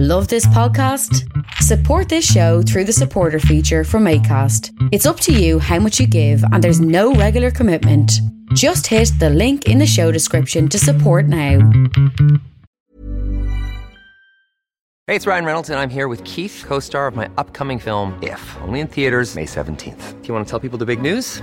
Love this podcast? Support this show through the supporter feature from ACAST. It's up to you how much you give, and there's no regular commitment. Just hit the link in the show description to support now. Hey, it's Ryan Reynolds, and I'm here with Keith, co star of my upcoming film, If, only in theaters, May 17th. Do you want to tell people the big news?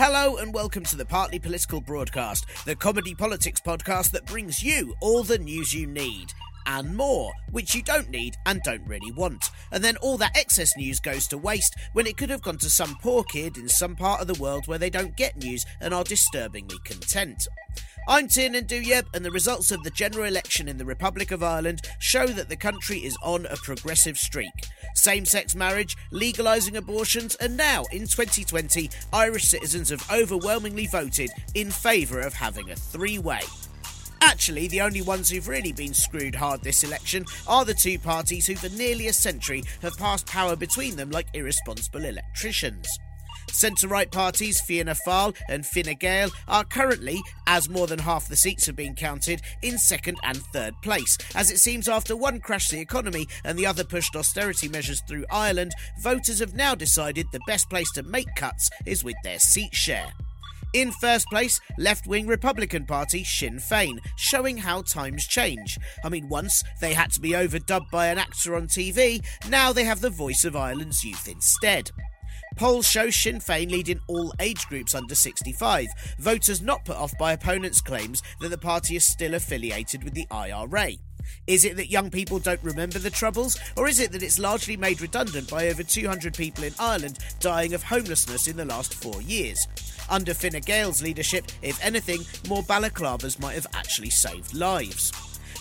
Hello and welcome to the Partly Political Broadcast, the comedy politics podcast that brings you all the news you need and more, which you don't need and don't really want. And then all that excess news goes to waste when it could have gone to some poor kid in some part of the world where they don't get news and are disturbingly content. I'm Tiernan Douieb, and the results of the general election in the Republic of Ireland show that the country is on a progressive streak. Same sex marriage, legalising abortions, and now, in 2020, Irish citizens have overwhelmingly voted in favour of having a three way. Actually, the only ones who've really been screwed hard this election are the two parties who for nearly a century have passed power between them like irresponsible electricians. Centre right parties Fianna Fáil and Fine Gael are currently, as more than half the seats have been counted, in second and third place, as it seems after one crashed the economy and the other pushed austerity measures through Ireland, voters have now decided the best place to make cuts is with their seat share. In first place, left wing Republican Party Sinn Féin, showing how times change. I mean, once they had to be overdubbed by an actor on TV, now they have the voice of Ireland's youth instead. Polls show Sinn Féin leading all age groups under 65, voters not put off by opponents' claims that the party is still affiliated with the IRA. Is it that young people don't remember the Troubles, or is it that it's largely made redundant by over 200 people in Ireland dying of homelessness in the last four years? Under Fine Gael's leadership, if anything, more balaclavas might have actually saved lives.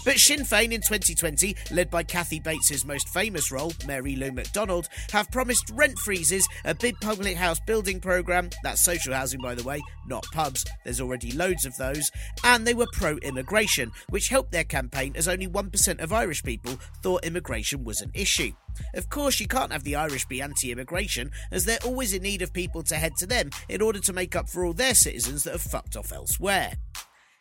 But Sinn Féin in 2020, led by Kathy Bates' most famous role, Mary Lou McDonald, have promised rent freezes, a big public house building programme, that's social housing by the way, not pubs, there's already loads of those, and they were pro immigration, which helped their campaign as only 1% of Irish people thought immigration was an issue. Of course, you can't have the Irish be anti immigration, as they're always in need of people to head to them in order to make up for all their citizens that have fucked off elsewhere.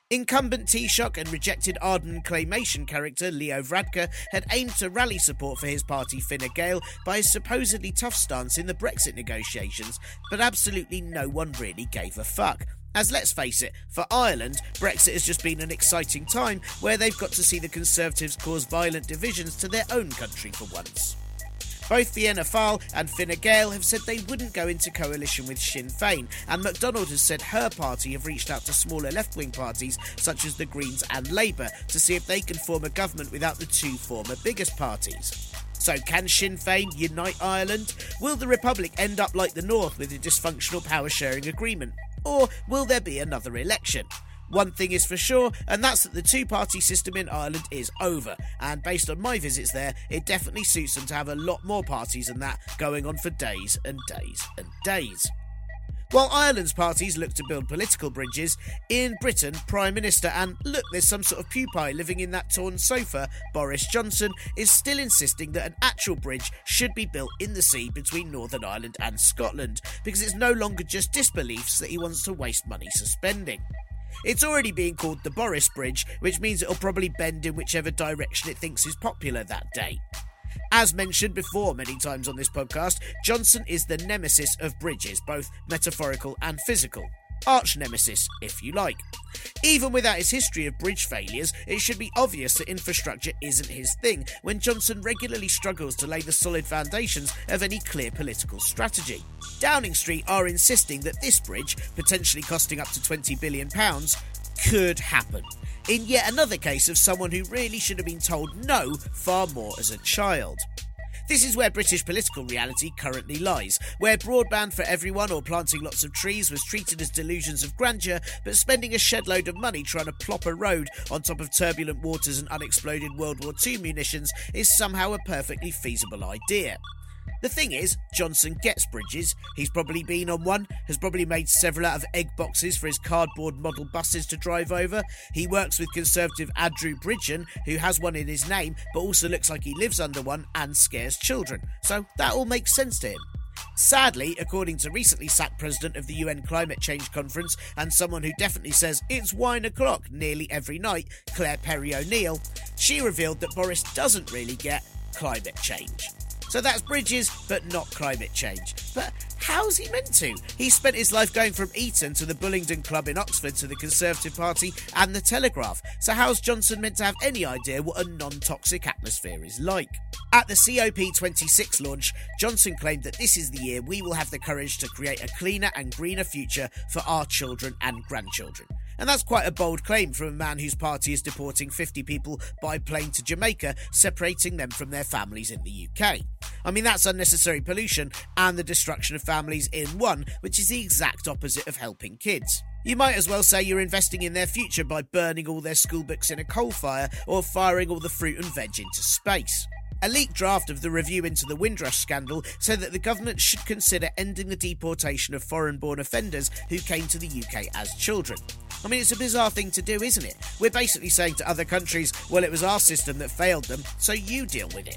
Incumbent Taoiseach and rejected Aardman claymation character Leo Varadkar had aimed to rally support for his party Fine Gael by his supposedly tough stance in the Brexit negotiations, but absolutely no one really gave a fuck. As let's face it, for Ireland, Brexit has just been an exciting time where they've got to see the Conservatives cause violent divisions to their own country for once. Both Fianna Fáil and Fine Gael have said they wouldn't go into coalition with Sinn Féin, and McDonald has said her party have reached out to smaller left wing parties such as the Greens and Labour to see if they can form a government without the two former biggest parties. So, can Sinn Féin unite Ireland? Will the Republic end up like the North with a dysfunctional power sharing agreement? Or will there be another election? One thing is for sure, and that's that the two party system in Ireland is over. And based on my visits there, it definitely suits them to have a lot more parties than that going on for days and days and days. While Ireland's parties look to build political bridges, in Britain, Prime Minister and look, there's some sort of pupae living in that torn sofa, Boris Johnson is still insisting that an actual bridge should be built in the sea between Northern Ireland and Scotland, because it's no longer just disbeliefs that he wants to waste money suspending. It's already being called the Boris Bridge, which means it'll probably bend in whichever direction it thinks is popular that day. As mentioned before many times on this podcast, Johnson is the nemesis of bridges, both metaphorical and physical. Arch nemesis, if you like. Even without his history of bridge failures, it should be obvious that infrastructure isn't his thing when Johnson regularly struggles to lay the solid foundations of any clear political strategy. Downing Street are insisting that this bridge, potentially costing up to £20 billion, could happen. In yet another case of someone who really should have been told no far more as a child. This is where British political reality currently lies, where broadband for everyone or planting lots of trees was treated as delusions of grandeur, but spending a shed load of money trying to plop a road on top of turbulent waters and unexploded World War II munitions is somehow a perfectly feasible idea. The thing is, Johnson gets bridges. He's probably been on one, has probably made several out of egg boxes for his cardboard model buses to drive over. He works with Conservative Andrew Bridgen, who has one in his name, but also looks like he lives under one and scares children. So that all makes sense to him. Sadly, according to recently sacked president of the UN Climate Change Conference and someone who definitely says it's wine o'clock nearly every night, Claire Perry O'Neill, she revealed that Boris doesn't really get climate change. So that's bridges, but not climate change. But how's he meant to? He spent his life going from Eton to the Bullingdon Club in Oxford to the Conservative Party and the Telegraph. So how's Johnson meant to have any idea what a non toxic atmosphere is like? At the COP26 launch, Johnson claimed that this is the year we will have the courage to create a cleaner and greener future for our children and grandchildren. And that's quite a bold claim from a man whose party is deporting 50 people by plane to Jamaica, separating them from their families in the UK. I mean, that's unnecessary pollution and the destruction of families in one, which is the exact opposite of helping kids. You might as well say you're investing in their future by burning all their school books in a coal fire or firing all the fruit and veg into space. A leaked draft of the review into the Windrush scandal said that the government should consider ending the deportation of foreign born offenders who came to the UK as children. I mean, it's a bizarre thing to do, isn't it? We're basically saying to other countries, well, it was our system that failed them, so you deal with it.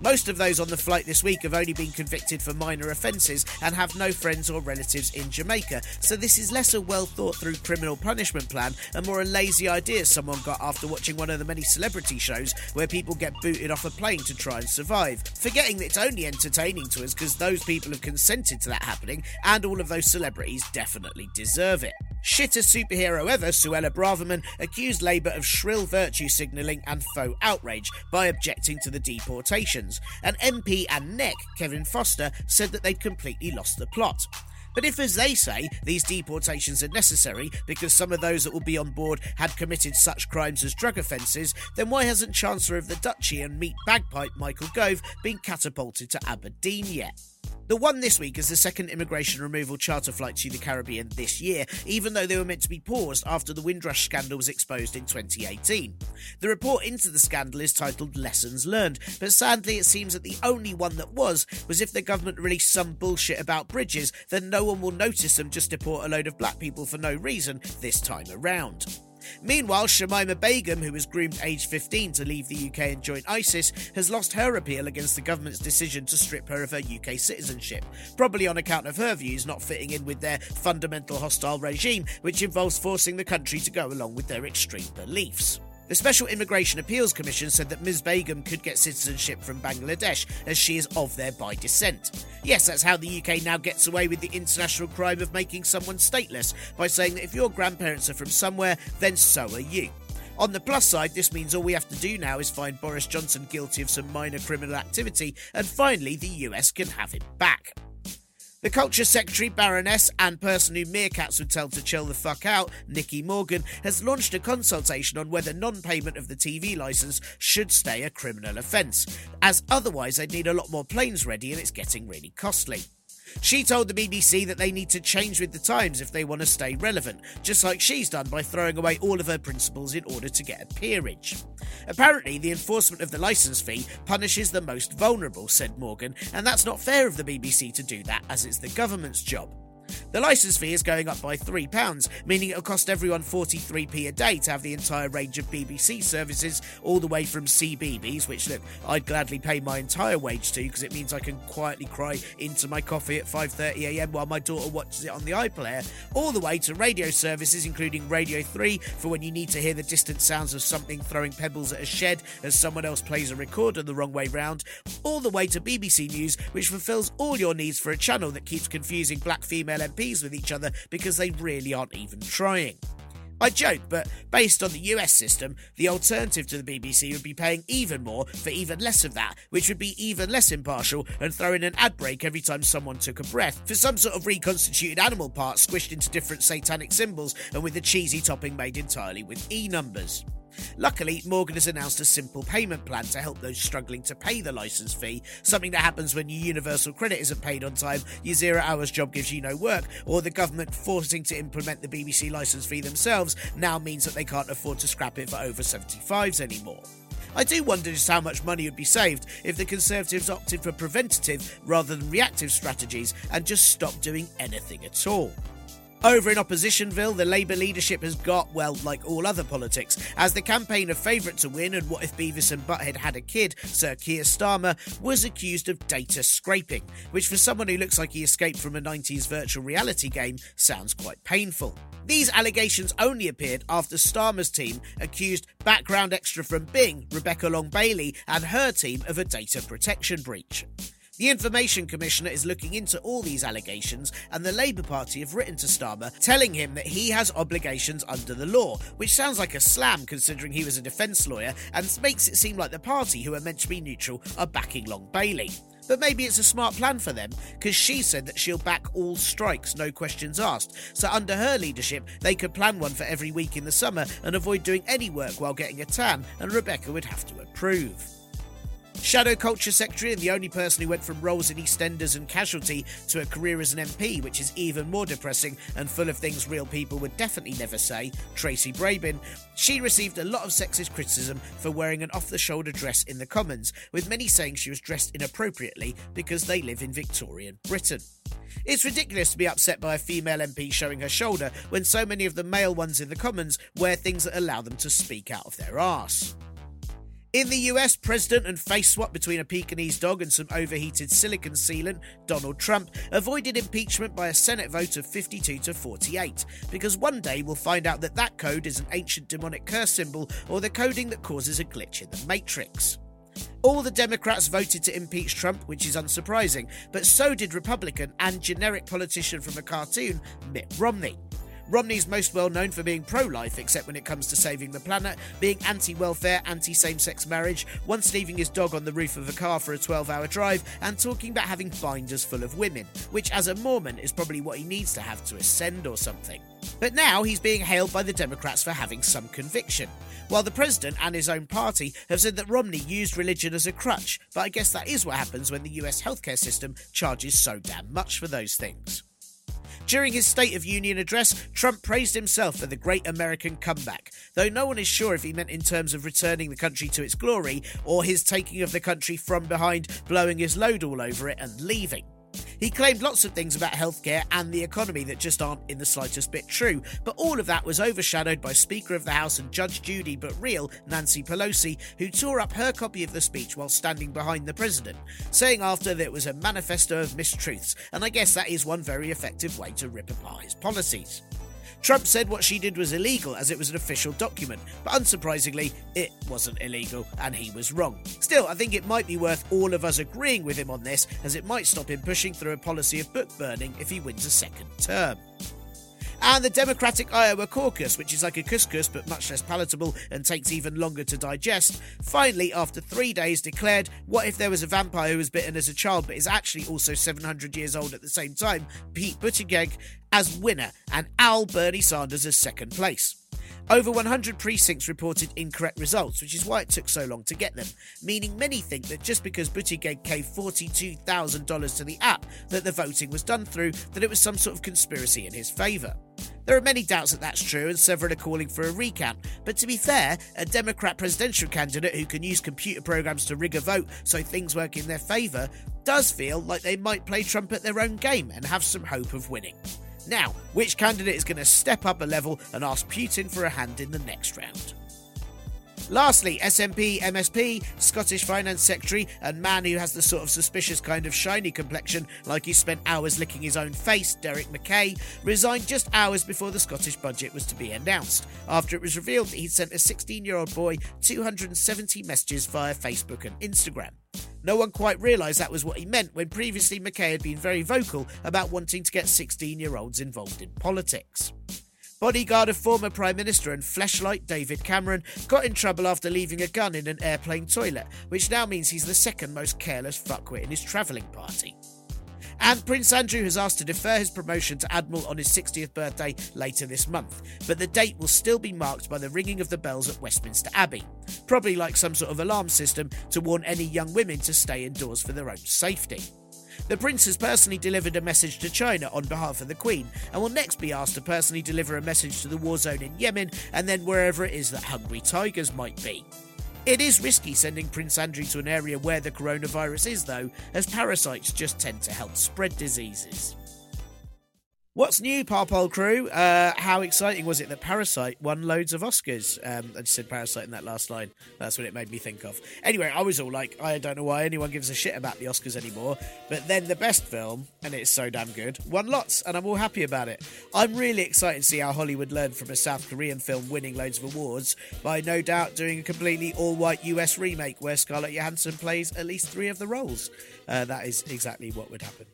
Most of those on the flight this week have only been convicted for minor offences and have no friends or relatives in Jamaica, so this is less a well thought through criminal punishment plan and more a lazy idea someone got after watching one of the many celebrity shows where people get booted off a plane to try and survive, forgetting that it's only entertaining to us because those people have consented to that happening and all of those celebrities definitely deserve it. Shitter superhero ever, Suella Braverman, accused Labour of shrill virtue signalling and faux outrage by objecting to the deportations. And MP and NEC, Kevin Foster, said that they'd completely lost the plot. But if, as they say, these deportations are necessary because some of those that will be on board had committed such crimes as drug offences, then why hasn't Chancellor of the Duchy and Meat Bagpipe Michael Gove been catapulted to Aberdeen yet? The one this week is the second immigration removal charter flight to the Caribbean this year, even though they were meant to be paused after the Windrush scandal was exposed in 2018. The report into the scandal is titled Lessons Learned, but sadly it seems that the only one that was was if the government released some bullshit about bridges, then no one will notice them just deport a load of black people for no reason this time around. Meanwhile, Shamima Begum, who was groomed aged 15 to leave the UK and join ISIS, has lost her appeal against the government's decision to strip her of her UK citizenship, probably on account of her views not fitting in with their fundamental hostile regime, which involves forcing the country to go along with their extreme beliefs. The Special Immigration Appeals Commission said that Ms. Begum could get citizenship from Bangladesh as she is of there by descent. Yes, that's how the UK now gets away with the international crime of making someone stateless by saying that if your grandparents are from somewhere, then so are you. On the plus side, this means all we have to do now is find Boris Johnson guilty of some minor criminal activity, and finally the US can have him back. The Culture Secretary, Baroness, and person who meerkats would tell to chill the fuck out, Nicky Morgan, has launched a consultation on whether non payment of the TV licence should stay a criminal offence, as otherwise they'd need a lot more planes ready and it's getting really costly. She told the BBC that they need to change with the times if they want to stay relevant, just like she's done by throwing away all of her principles in order to get a peerage. Apparently, the enforcement of the licence fee punishes the most vulnerable, said Morgan, and that's not fair of the BBC to do that, as it's the government's job. The licence fee is going up by £3, meaning it'll cost everyone 43p a day to have the entire range of BBC services, all the way from CBeebies, which look, I'd gladly pay my entire wage to because it means I can quietly cry into my coffee at 5.30am while my daughter watches it on the iPlayer, all the way to radio services including Radio 3 for when you need to hear the distant sounds of something throwing pebbles at a shed as someone else plays a recorder the wrong way round, all the way to BBC News, which fulfills all your needs for a channel that keeps confusing black female MPs with each other because they really aren't even trying. I joke, but based on the US system, the alternative to the BBC would be paying even more for even less of that, which would be even less impartial and throw in an ad break every time someone took a breath for some sort of reconstituted animal part squished into different satanic symbols and with a cheesy topping made entirely with E numbers. Luckily, Morgan has announced a simple payment plan to help those struggling to pay the licence fee, something that happens when your universal credit isn't paid on time, your zero hours job gives you no work, or the government forcing to implement the BBC licence fee themselves now means that they can't afford to scrap it for over 75s anymore. I do wonder just how much money would be saved if the Conservatives opted for preventative rather than reactive strategies and just stopped doing anything at all. Over in Oppositionville, the Labour leadership has got, well, like all other politics, as the campaigner favourite to win and what if Beavis and Butthead had a kid, Sir Keir Starmer, was accused of data scraping, which for someone who looks like he escaped from a 90s virtual reality game sounds quite painful. These allegations only appeared after Starmer's team accused background extra from Bing, Rebecca Long Bailey, and her team of a data protection breach. The Information Commissioner is looking into all these allegations, and the Labour Party have written to Starmer telling him that he has obligations under the law, which sounds like a slam considering he was a defence lawyer and makes it seem like the party, who are meant to be neutral, are backing Long Bailey. But maybe it's a smart plan for them, because she said that she'll back all strikes, no questions asked. So, under her leadership, they could plan one for every week in the summer and avoid doing any work while getting a tan, and Rebecca would have to approve. Shadow Culture Secretary and the only person who went from roles in EastEnders and Casualty to a career as an MP, which is even more depressing and full of things real people would definitely never say, Tracy Brabin, she received a lot of sexist criticism for wearing an off the shoulder dress in the Commons, with many saying she was dressed inappropriately because they live in Victorian Britain. It's ridiculous to be upset by a female MP showing her shoulder when so many of the male ones in the Commons wear things that allow them to speak out of their arse. In the US, president and face swap between a Pekingese dog and some overheated silicon sealant, Donald Trump, avoided impeachment by a Senate vote of 52 to 48, because one day we'll find out that that code is an ancient demonic curse symbol or the coding that causes a glitch in the Matrix. All the Democrats voted to impeach Trump, which is unsurprising, but so did Republican and generic politician from a cartoon, Mitt Romney. Romney's most well known for being pro life, except when it comes to saving the planet, being anti welfare, anti same sex marriage, once leaving his dog on the roof of a car for a 12 hour drive, and talking about having binders full of women, which as a Mormon is probably what he needs to have to ascend or something. But now he's being hailed by the Democrats for having some conviction. While the president and his own party have said that Romney used religion as a crutch, but I guess that is what happens when the US healthcare system charges so damn much for those things. During his State of Union address, Trump praised himself for the great American comeback, though no one is sure if he meant in terms of returning the country to its glory or his taking of the country from behind, blowing his load all over it, and leaving. He claimed lots of things about healthcare and the economy that just aren't in the slightest bit true, but all of that was overshadowed by Speaker of the House and Judge Judy but real Nancy Pelosi, who tore up her copy of the speech while standing behind the president, saying after that it was a manifesto of mistruths, and I guess that is one very effective way to rip apart his policies. Trump said what she did was illegal as it was an official document, but unsurprisingly, it wasn't illegal and he was wrong. Still, I think it might be worth all of us agreeing with him on this, as it might stop him pushing through a policy of book burning if he wins a second term and the Democratic Iowa caucus, which is like a couscous but much less palatable and takes even longer to digest, finally, after three days, declared what if there was a vampire who was bitten as a child but is actually also 700 years old at the same time, Pete Buttigieg, as winner, and Al Bernie Sanders as second place. Over 100 precincts reported incorrect results, which is why it took so long to get them, meaning many think that just because Buttigieg gave $42,000 to the app that the voting was done through, that it was some sort of conspiracy in his favour. There are many doubts that that's true, and several are calling for a recount. But to be fair, a Democrat presidential candidate who can use computer programs to rig a vote so things work in their favour does feel like they might play Trump at their own game and have some hope of winning. Now, which candidate is going to step up a level and ask Putin for a hand in the next round? Lastly, SNP MSP, Scottish Finance Secretary, and man who has the sort of suspicious kind of shiny complexion, like he spent hours licking his own face, Derek Mackay, resigned just hours before the Scottish budget was to be announced, after it was revealed that he'd sent a 16 year old boy 270 messages via Facebook and Instagram. No one quite realised that was what he meant when previously Mackay had been very vocal about wanting to get 16 year olds involved in politics. Bodyguard of former Prime Minister and fleshlight David Cameron got in trouble after leaving a gun in an airplane toilet, which now means he's the second most careless fuckwit in his travelling party. And Prince Andrew has asked to defer his promotion to Admiral on his 60th birthday later this month, but the date will still be marked by the ringing of the bells at Westminster Abbey, probably like some sort of alarm system to warn any young women to stay indoors for their own safety. The Prince has personally delivered a message to China on behalf of the Queen and will next be asked to personally deliver a message to the war zone in Yemen and then wherever it is that hungry tigers might be. It is risky sending Prince Andrew to an area where the coronavirus is, though, as parasites just tend to help spread diseases. What's new, Parpole crew? Uh, how exciting was it that Parasite won loads of Oscars? Um, I just said Parasite in that last line. That's what it made me think of. Anyway, I was all like, I don't know why anyone gives a shit about the Oscars anymore. But then the best film, and it's so damn good, won lots, and I'm all happy about it. I'm really excited to see how Hollywood learned from a South Korean film winning loads of awards by no doubt doing a completely all white US remake where Scarlett Johansson plays at least three of the roles. Uh, that is exactly what would happen.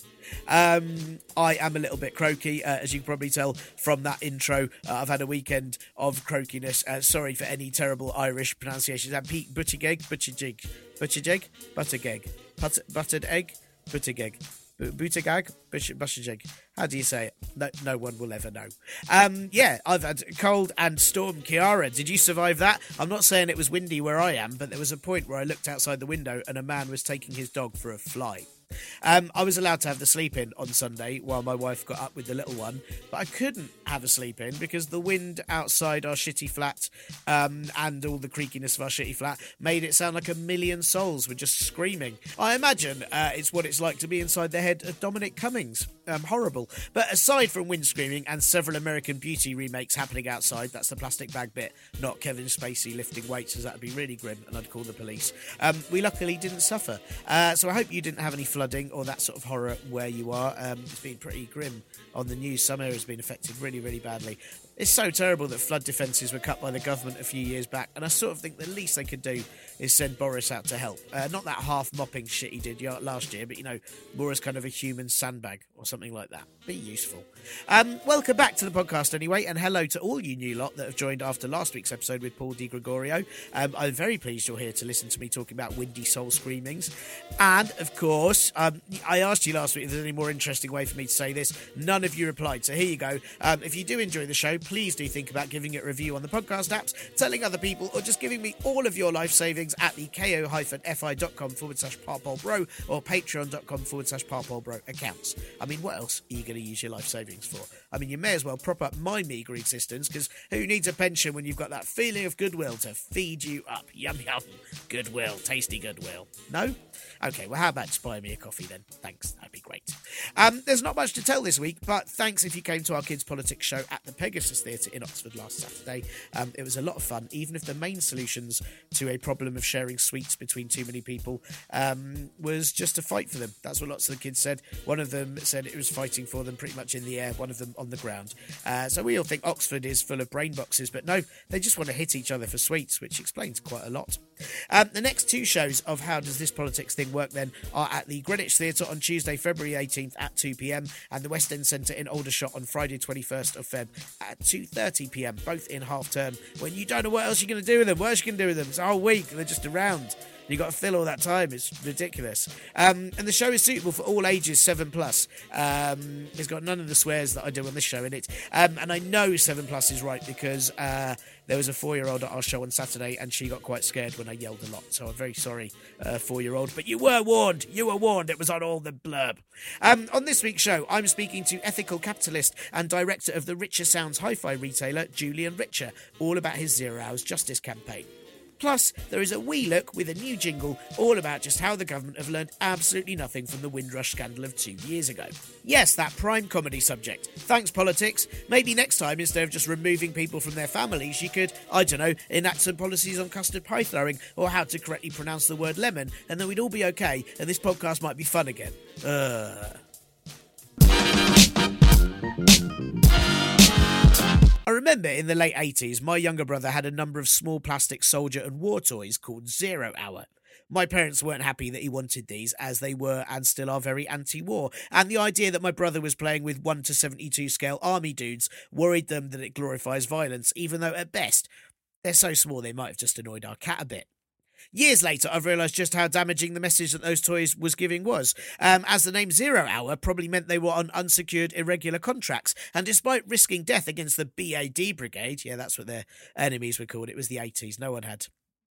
Um, I am a little bit croaky, uh, as you can probably tell from that intro. Uh, I've had a weekend of croakiness. Uh, sorry for any terrible Irish pronunciations. And Pete Buttigieg, Buttigieg, Buttigieg, Buttigieg, Butter, buttered egg, Buttigieg. Buttigieg, Buttigieg. How do you say it? No, no one will ever know. Um, yeah, I've had cold and storm. Ciara, did you survive that? I'm not saying it was windy where I am, but there was a point where I looked outside the window and a man was taking his dog for a fly. Um, I was allowed to have the sleep in on Sunday while my wife got up with the little one, but I couldn't have a sleep in because the wind outside our shitty flat um, and all the creakiness of our shitty flat made it sound like a million souls were just screaming. I imagine uh, it's what it's like to be inside the head of Dominic Cummings. Um, horrible. But aside from wind screaming and several American Beauty remakes happening outside, that's the plastic bag bit, not Kevin Spacey lifting weights, as that would be really grim, and I'd call the police. Um, we luckily didn't suffer. Uh, so I hope you didn't have any flooding or that sort of horror where you are. Um, it's been pretty grim on the news. Some areas have been affected really, really badly. It's so terrible that flood defences were cut by the government a few years back, and I sort of think the least they could do is send Boris out to help. Uh, not that half mopping shit he did last year, but you know, more as kind of a human sandbag or something like that. Be useful. Um, welcome back to the podcast anyway, and hello to all you new lot that have joined after last week's episode with Paul Di Gregorio. Um, I'm very pleased you're here to listen to me talking about windy soul screamings. And of course, um, I asked you last week if there's any more interesting way for me to say this. None of you replied, so here you go. Um, if you do enjoy the show, please do think about giving it a review on the podcast apps, telling other people, or just giving me all of your life savings at the ko-fi.com forward slash parpolbro or patreon.com forward slash parpolbro accounts. I mean, what else are you going to use your life savings for? I mean, you may as well prop up my meagre existence because who needs a pension when you've got that feeling of goodwill to feed you up? Yum yum. Goodwill. Tasty goodwill. No? Okay, well, how about just buy me a coffee then? Thanks, that'd be great. Um, there's not much to tell this week, but thanks if you came to our Kids Politics show at the Pegasus Theatre in Oxford last Saturday. Um, it was a lot of fun, even if the main solutions to a problem of sharing sweets between too many people um, was just a fight for them. That's what lots of the kids said. One of them said it was fighting for them pretty much in the air, one of them on the ground. Uh, so we all think Oxford is full of brain boxes, but no, they just want to hit each other for sweets, which explains quite a lot. Um, the next two shows of How Does This Politics Thing Work then are at the Greenwich Theatre on Tuesday, February 18th at 2pm and the West End Centre in Aldershot on Friday, 21st of Feb at 2.30pm, both in half term, when you don't know what else you're going to do with them. What else you can do with them? It's a whole week, they're just around. You got to fill all that time. It's ridiculous. Um, and the show is suitable for all ages, seven plus. Um, it's got none of the swears that I do on this show in it. Um, and I know seven plus is right because uh, there was a four year old at our show on Saturday and she got quite scared when I yelled a lot. So I'm very sorry, uh, four year old. But you were warned. You were warned. It was on all the blurb. Um, on this week's show, I'm speaking to ethical capitalist and director of the Richer Sounds hi fi retailer, Julian Richer, all about his Zero Hours Justice campaign. Plus, there is a wee look with a new jingle all about just how the government have learned absolutely nothing from the Windrush scandal of two years ago. Yes, that prime comedy subject. Thanks, politics. Maybe next time, instead of just removing people from their families, you could, I don't know, enact some policies on custard pie throwing or how to correctly pronounce the word lemon, and then we'd all be okay, and this podcast might be fun again. Ugh. I remember in the late 80s, my younger brother had a number of small plastic soldier and war toys called Zero Hour. My parents weren't happy that he wanted these, as they were and still are very anti war, and the idea that my brother was playing with 1 to 72 scale army dudes worried them that it glorifies violence, even though at best they're so small they might have just annoyed our cat a bit. Years later, I've realised just how damaging the message that those toys was giving was, um, as the name Zero Hour probably meant they were on unsecured, irregular contracts. And despite risking death against the BAD Brigade, yeah, that's what their enemies were called. It was the 80s. No one had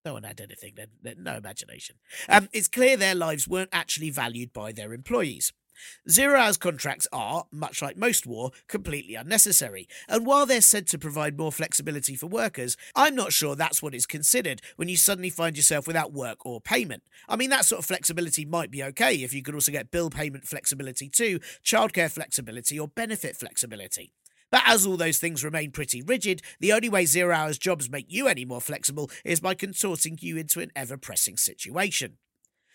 no one had anything no imagination. Um, it's clear their lives weren't actually valued by their employees. Zero hours contracts are, much like most war, completely unnecessary. And while they're said to provide more flexibility for workers, I'm not sure that's what is considered when you suddenly find yourself without work or payment. I mean, that sort of flexibility might be okay if you could also get bill payment flexibility too, childcare flexibility, or benefit flexibility. But as all those things remain pretty rigid, the only way zero hours jobs make you any more flexible is by contorting you into an ever pressing situation.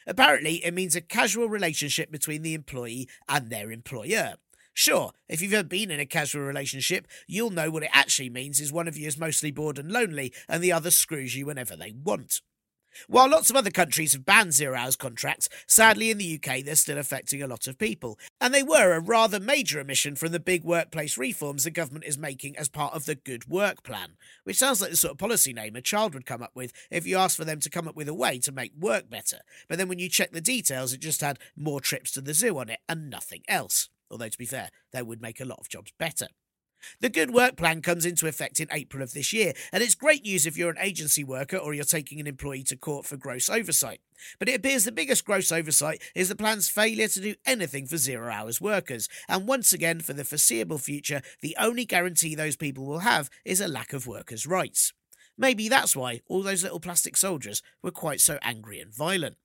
Apparently, it means a casual relationship between the employee and their employer. Sure, if you've ever been in a casual relationship, you'll know what it actually means is one of you is mostly bored and lonely, and the other screws you whenever they want. While lots of other countries have banned zero hours contracts, sadly in the UK they're still affecting a lot of people. And they were a rather major omission from the big workplace reforms the government is making as part of the Good Work Plan, which sounds like the sort of policy name a child would come up with if you asked for them to come up with a way to make work better. But then when you check the details, it just had more trips to the zoo on it and nothing else. Although, to be fair, that would make a lot of jobs better. The Good Work Plan comes into effect in April of this year, and it's great news if you're an agency worker or you're taking an employee to court for gross oversight. But it appears the biggest gross oversight is the plan's failure to do anything for zero hours workers, and once again, for the foreseeable future, the only guarantee those people will have is a lack of workers' rights. Maybe that's why all those little plastic soldiers were quite so angry and violent.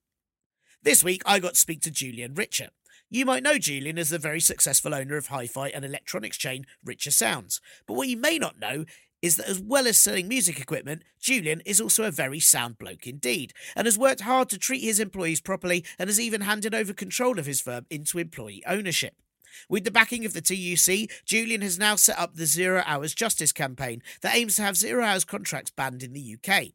This week, I got to speak to Julian Richer. You might know Julian as the very successful owner of hi fi and electronics chain Richer Sounds, but what you may not know is that as well as selling music equipment, Julian is also a very sound bloke indeed, and has worked hard to treat his employees properly and has even handed over control of his firm into employee ownership. With the backing of the TUC, Julian has now set up the Zero Hours Justice campaign that aims to have zero hours contracts banned in the UK.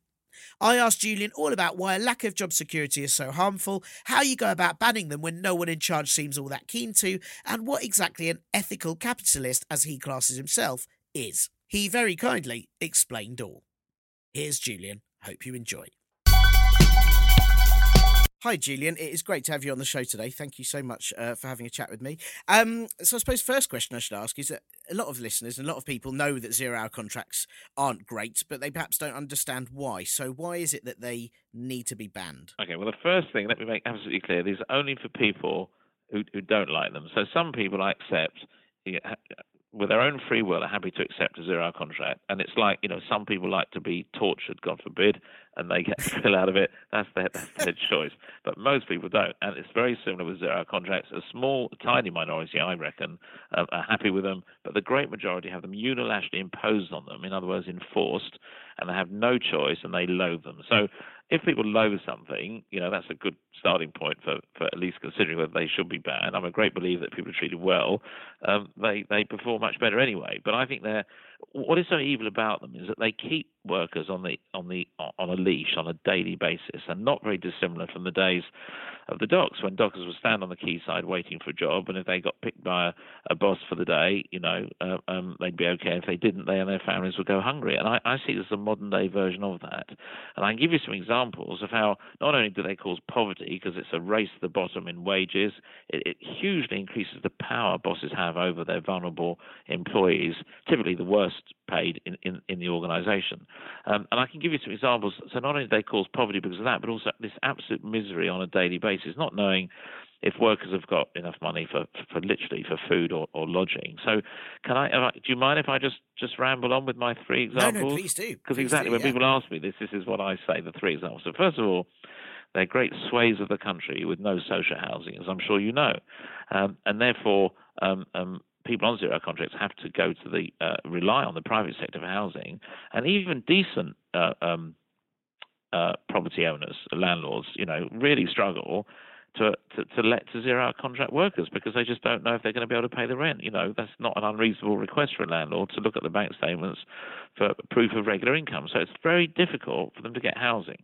I asked Julian all about why a lack of job security is so harmful, how you go about banning them when no one in charge seems all that keen to, and what exactly an ethical capitalist, as he classes himself, is. He very kindly explained all. Here's Julian. Hope you enjoy. Hi, Julian. It is great to have you on the show today. Thank you so much uh, for having a chat with me. Um, so, I suppose first question I should ask is that a lot of listeners and a lot of people know that zero-hour contracts aren't great, but they perhaps don't understand why. So, why is it that they need to be banned? Okay. Well, the first thing, let me make absolutely clear: these are only for people who, who don't like them. So, some people I accept with their own free will, are happy to accept a zero hour contract. And it's like, you know, some people like to be tortured, God forbid, and they get a thrill out of it. That's their, that's their choice. But most people don't. And it's very similar with zero hour contracts. A small, tiny minority, I reckon, uh, are happy with them, but the great majority have them unilaterally imposed on them, in other words, enforced, and they have no choice and they loathe them. So if people loathe something, you know, that's a good starting point for, for at least considering whether they should be banned. I'm a great believer that people are treated well, um, they, they perform much better anyway. But I think they're what is so evil about them is that they keep workers on the on the on a leash on a daily basis, and not very dissimilar from the days of the docks when dockers would stand on the quayside waiting for a job, and if they got picked by a, a boss for the day, you know, uh, um, they'd be okay. If they didn't, they and their families would go hungry. And I, I see this as a modern day version of that. And I can give you some examples of how not only do they cause poverty because it's a race to the bottom in wages, it, it hugely increases the power bosses have over their vulnerable employees, typically the worst paid in, in, in the organisation. Um, and I can give you some examples. So not only do they cause poverty because of that, but also this absolute misery on a daily basis, not knowing if workers have got enough money for, for literally for food or, or lodging. So, can I, Do you mind if I just just ramble on with my three examples? No, no, please do. Because exactly do, when yeah. people ask me this, this is what I say. The three examples. So, first of all, they're great swathes of the country with no social housing, as I'm sure you know, um, and therefore um, um, people on zero contracts have to go to the uh, rely on the private sector for housing, and even decent uh, um, uh, property owners, landlords, you know, really struggle to, to, to let to zero hour contract workers because they just don't know if they're going to be able to pay the rent. You know, that's not an unreasonable request for a landlord to look at the bank statements for proof of regular income. So it's very difficult for them to get housing.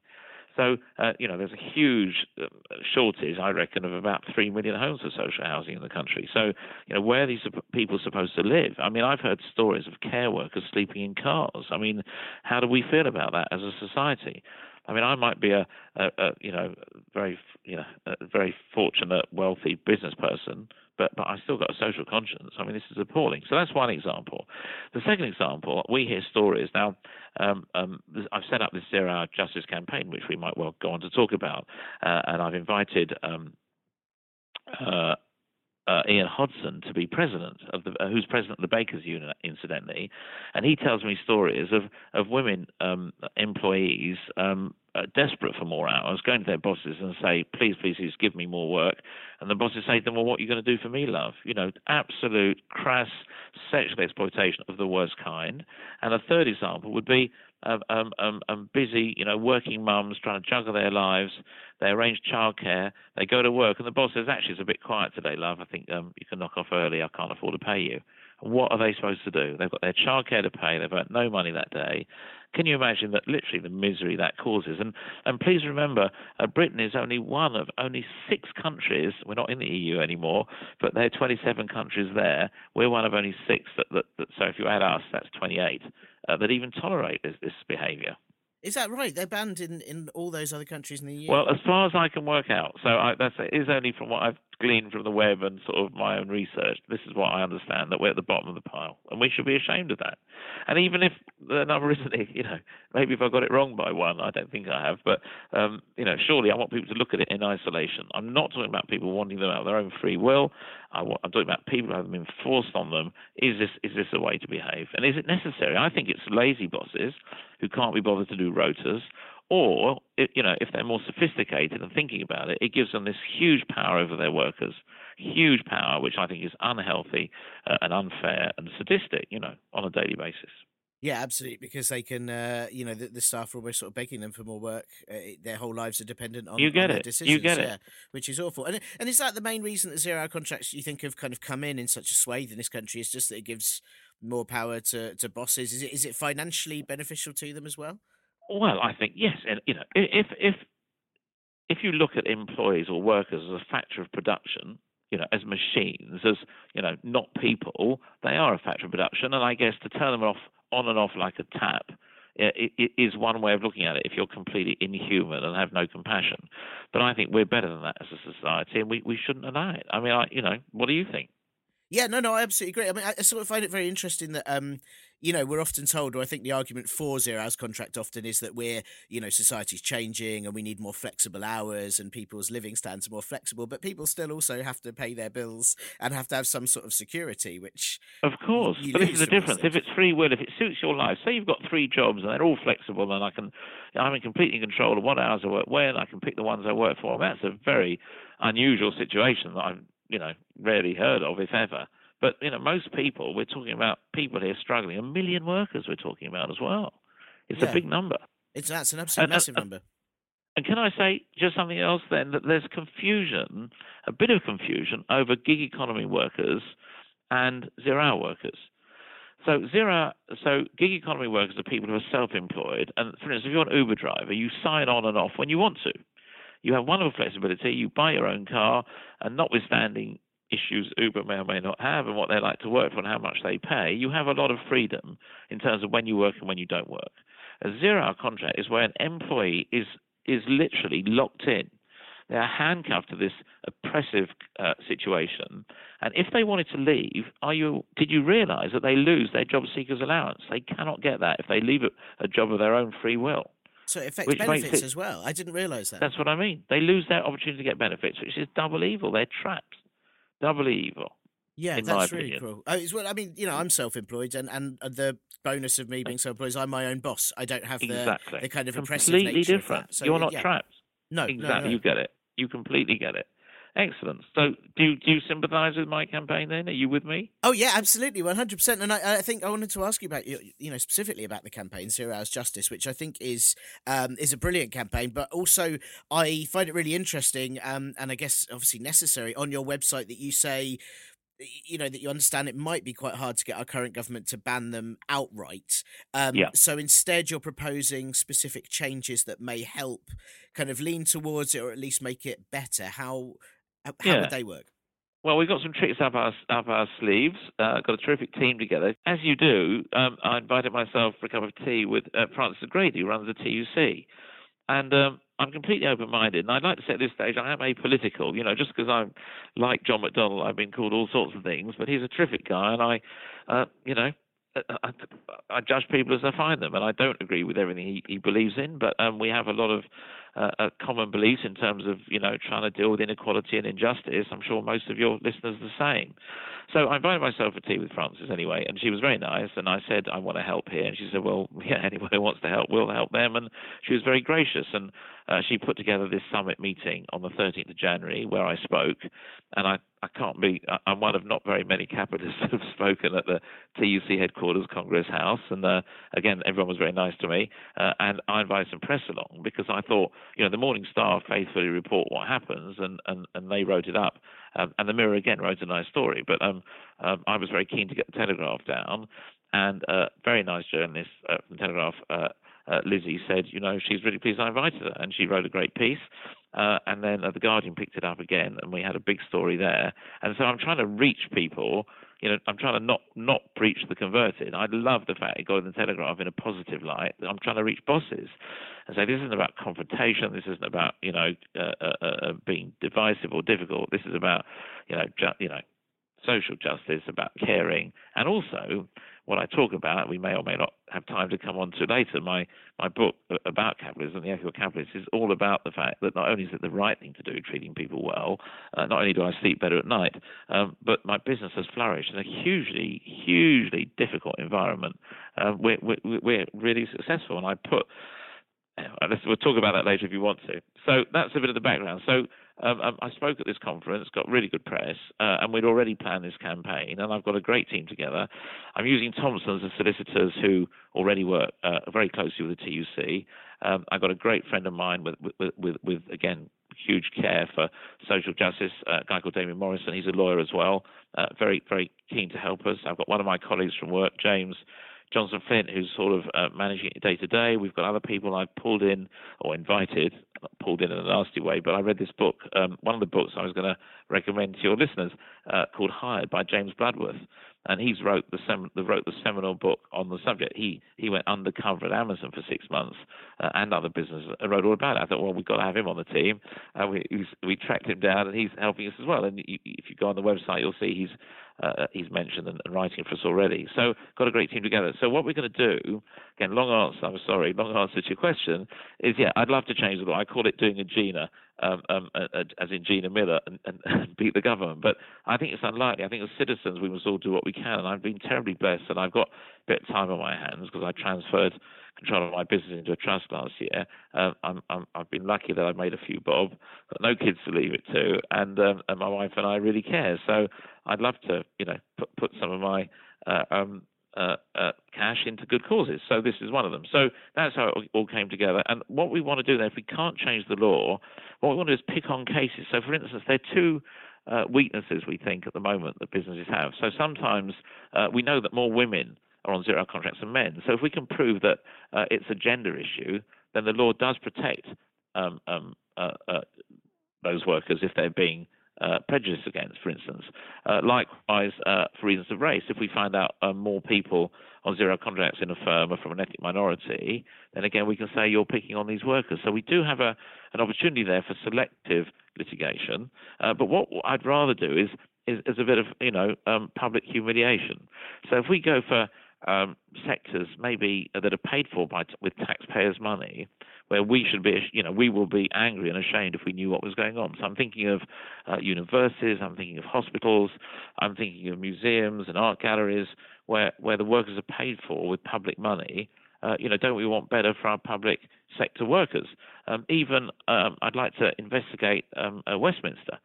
So, uh, you know, there's a huge uh, shortage, I reckon, of about 3 million homes for social housing in the country. So, you know, where are these people supposed to live? I mean, I've heard stories of care workers sleeping in cars. I mean, how do we feel about that as a society? I mean, I might be a, a, a you know very you know very fortunate, wealthy business person, but but I still got a social conscience. I mean, this is appalling. So that's one example. The second example, we hear stories now. Um, um, I've set up this Zero Hour Justice campaign, which we might well go on to talk about, uh, and I've invited. Um, uh, uh, Ian Hodson to be president of the, uh, who's president of the Bakers Union, incidentally, and he tells me stories of of women um, employees um, uh, desperate for more hours, going to their bosses and say, "Please, please, please, give me more work," and the bosses say to them, "Well, what are you going to do for me, love?" You know, absolute crass sexual exploitation of the worst kind. And a third example would be um, um, um, um, busy, you know, working mums trying to juggle their lives. They arrange childcare. They go to work, and the boss says, "Actually, it's a bit quiet today, love. I think um, you can knock off early. I can't afford to pay you." What are they supposed to do? They've got their childcare to pay. They've got no money that day. Can you imagine that literally the misery that causes? And and please remember, uh, Britain is only one of only six countries. We're not in the EU anymore, but there are 27 countries there. We're one of only six that, that, that so if you add us, that's 28 uh, that even tolerate this, this behaviour. Is that right? They're banned in, in all those other countries in the EU. Well, as far as I can work out, so I, that's it is only from what I've gleaned from the web and sort of my own research. This is what I understand that we're at the bottom of the pile, and we should be ashamed of that. And even if the number isn't, you know, maybe if I got it wrong by one, I don't think I have, but um, you know, surely I want people to look at it in isolation. I'm not talking about people wanting them out of their own free will. I I'm talking about people having been forced on them. Is this is this a way to behave, and is it necessary? I think it's lazy bosses who can't be bothered to do rotas or, you know, if they're more sophisticated and thinking about it, it gives them this huge power over their workers, huge power, which I think is unhealthy uh, and unfair and sadistic, you know, on a daily basis. Yeah, absolutely. Because they can, uh, you know, the, the, staff are always sort of begging them for more work. Uh, their whole lives are dependent on, you get on it. decisions. You get yeah, it. Which is awful. And and is that the main reason that zero hour contracts you think have kind of come in in such a swathe in this country? Is just that it gives more power to, to bosses? Is it is it financially beneficial to them as well? Well, I think yes, and you know, if if if you look at employees or workers as a factor of production, you know, as machines, as you know, not people, they are a factor of production, and I guess to turn them off on and off like a tap it, is one way of looking at it if you're completely inhuman and have no compassion. But I think we're better than that as a society, and we, we shouldn't allow it. I mean, I, you know, what do you think? Yeah, no, no, I absolutely agree. I mean, I sort of find it very interesting that, um, you know, we're often told, or I think the argument for zero hours contract often is that we're, you know, society's changing and we need more flexible hours and people's living standards are more flexible, but people still also have to pay their bills and have to have some sort of security, which. Of course. But this is the difference. If it's free will, if it suits your life, say you've got three jobs and they're all flexible and I can, I'm in completely control of what hours I work when, I can pick the ones I work for. That's a very unusual situation that I've, you know, rarely heard of, if ever. But you know, most people we're talking about people here struggling. A million workers we're talking about as well. It's yeah. a big number. It's that's an absolute and, massive and, number. And can I say just something else then? That there's confusion, a bit of confusion over gig economy workers and zero hour workers. So zero, so gig economy workers are people who are self-employed, and for instance, if you're an Uber driver, you sign on and off when you want to. You have wonderful flexibility. You buy your own car, and notwithstanding issues Uber may or may not have and what they like to work for and how much they pay, you have a lot of freedom in terms of when you work and when you don't work. A zero hour contract is where an employee is is literally locked in. They are handcuffed to this oppressive uh, situation, and if they wanted to leave, are you? Did you realise that they lose their job seekers allowance? They cannot get that if they leave a, a job of their own free will. So it affects benefits it, as well. I didn't realise that. That's what I mean. They lose their opportunity to get benefits, which is double evil. They're trapped doubly evil. Yeah, that's really cool. Uh, well, I mean, you know, I'm self-employed, and, and the bonus of me being self-employed is I'm my own boss. I don't have the, exactly. the kind of completely oppressive different. So, You're not yeah. trapped. No, exactly. No, no. You get it. You completely get it. Excellent. So, do you, do you sympathise with my campaign? Then, are you with me? Oh yeah, absolutely, one hundred percent. And I, I, think I wanted to ask you about you, you know, specifically about the campaign Zero Hours Justice, which I think is um, is a brilliant campaign. But also, I find it really interesting, um, and I guess obviously necessary on your website that you say you know that you understand it might be quite hard to get our current government to ban them outright. Um, Yeah. So instead, you're proposing specific changes that may help kind of lean towards it, or at least make it better. How how how Yeah. would they work? Well, we've got some tricks up our up our sleeves. Uh, got a terrific team together. As you do, um, I invited myself for a cup of tea with uh, Frances O'Grady, who runs the TUC, and um, I'm completely open-minded. And I'd like to say at this stage I am apolitical. You know, just because I'm like John McDonnell, I've been called all sorts of things, but he's a terrific guy, and I, uh, you know. I, I judge people as I find them, and I don't agree with everything he, he believes in. But um, we have a lot of uh, common beliefs in terms of you know trying to deal with inequality and injustice. I'm sure most of your listeners are the same. So I invited myself for tea with Frances anyway, and she was very nice. And I said I want to help here, and she said, well, yeah, anyone who wants to help, we'll help them. And she was very gracious, and uh, she put together this summit meeting on the 13th of January where I spoke, and I. I can't be. I'm one of not very many capitalists who have spoken at the TUC headquarters, Congress House, and uh, again, everyone was very nice to me. Uh, and I invited some press along because I thought, you know, the Morning Star faithfully report what happens, and and, and they wrote it up. Um, and the Mirror again wrote a nice story, but um, um, I was very keen to get the Telegraph down, and uh, very nice journalist uh, from the Telegraph. Uh, uh, Lizzie said, you know, she's really pleased I invited her, and she wrote a great piece. Uh, and then uh, the Guardian picked it up again, and we had a big story there. And so I'm trying to reach people. You know, I'm trying to not not preach the converted. I love the fact it got in the Telegraph in a positive light. I'm trying to reach bosses and say this isn't about confrontation. This isn't about you know uh, uh, uh, being divisive or difficult. This is about you know ju- you know social justice, about caring, and also what I talk about, we may or may not have time to come on to later. My my book about capitalism, the ethical capitalist, is all about the fact that not only is it the right thing to do, treating people well, uh, not only do I sleep better at night, um, but my business has flourished in a hugely, hugely difficult environment. Uh, we're, we're we're really successful, and I put. uh, let's- We'll talk about that later if you want to. So that's a bit of the background. So um, I spoke at this conference, got really good press, uh, and we'd already planned this campaign, and I've got a great team together. I'm using Thompson's as solicitors who already work uh, very closely with the TUC. Um, I've got a great friend of mine with, with, with, with again, huge care for social justice, uh, a guy called Damien Morrison. He's a lawyer as well, uh, very, very keen to help us. I've got one of my colleagues from work, James Johnson Flint, who's sort of uh, managing it day to day. We've got other people I've pulled in or invited, not pulled in in a nasty way, but I read this book, um, one of the books I was going to recommend to your listeners, uh, called Hired by James Bloodworth. And he's wrote the, sem- wrote the seminal book on the subject. He he went undercover at Amazon for six months uh, and other businesses and wrote all about it. I thought, well, we've got to have him on the team. Uh, we we tracked him down, and he's helping us as well. And you, if you go on the website, you'll see he's uh, he's mentioned and, and writing for us already. So got a great team together. So what we're going to do, again, long answer. I'm sorry, long answer to your question is yeah, I'd love to change the law. I call it doing a Gina. Um, um, as in Gina Miller, and, and, beat the government. But I think it's unlikely. I think as citizens, we must all do what we can. And I've been terribly blessed, and I've got a bit of time on my hands because I transferred control of my business into a trust last year. Um, I'm, I've been lucky that I've made a few bob, got no kids to leave it to, and, um, and my wife and I really care. So I'd love to, you know, put put some of my uh, um, uh, uh, cash into good causes. So this is one of them. So that's how it all came together. And what we want to do then, if we can't change the law, what we want to do is pick on cases. So, for instance, there are two uh, weaknesses we think at the moment that businesses have. So sometimes uh, we know that more women are on zero contracts than men. So if we can prove that uh, it's a gender issue, then the law does protect um, um, uh, those workers if they're being uh, prejudiced against, for instance. Uh, likewise, uh, for reasons of race, if we find out uh, more people on zero contracts in a firm are from an ethnic minority, then again we can say you're picking on these workers. So we do have a, an opportunity there for selective litigation. Uh, but what I'd rather do is, is, is a bit of you know um, public humiliation. So if we go for um, sectors maybe that are paid for by with taxpayers' money, where we should be, you know, we will be angry and ashamed if we knew what was going on. So I'm thinking of uh, universities, I'm thinking of hospitals, I'm thinking of museums and art galleries, where where the workers are paid for with public money. Uh, you know, don't we want better for our public sector workers? Um, even um, I'd like to investigate um, uh, Westminster.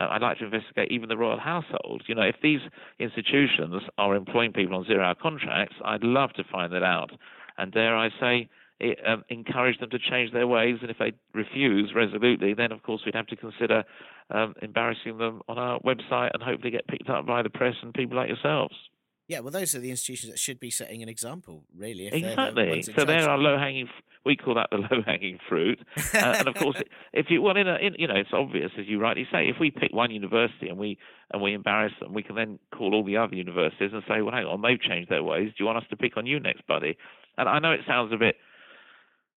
Uh, I'd like to investigate even the royal household. You know, if these institutions are employing people on zero-hour contracts, I'd love to find that out. And dare I say, um, encourage them to change their ways. And if they refuse resolutely, then of course we'd have to consider um, embarrassing them on our website and hopefully get picked up by the press and people like yourselves. Yeah, well, those are the institutions that should be setting an example, really. exactly. So there are low hanging. We call that the low hanging fruit. uh, and of course, if you well, in a, in, you know, it's obvious as you rightly say. If we pick one university and we and we embarrass them, we can then call all the other universities and say, well, hang on, they've changed their ways. Do you want us to pick on you next, buddy? And I know it sounds a bit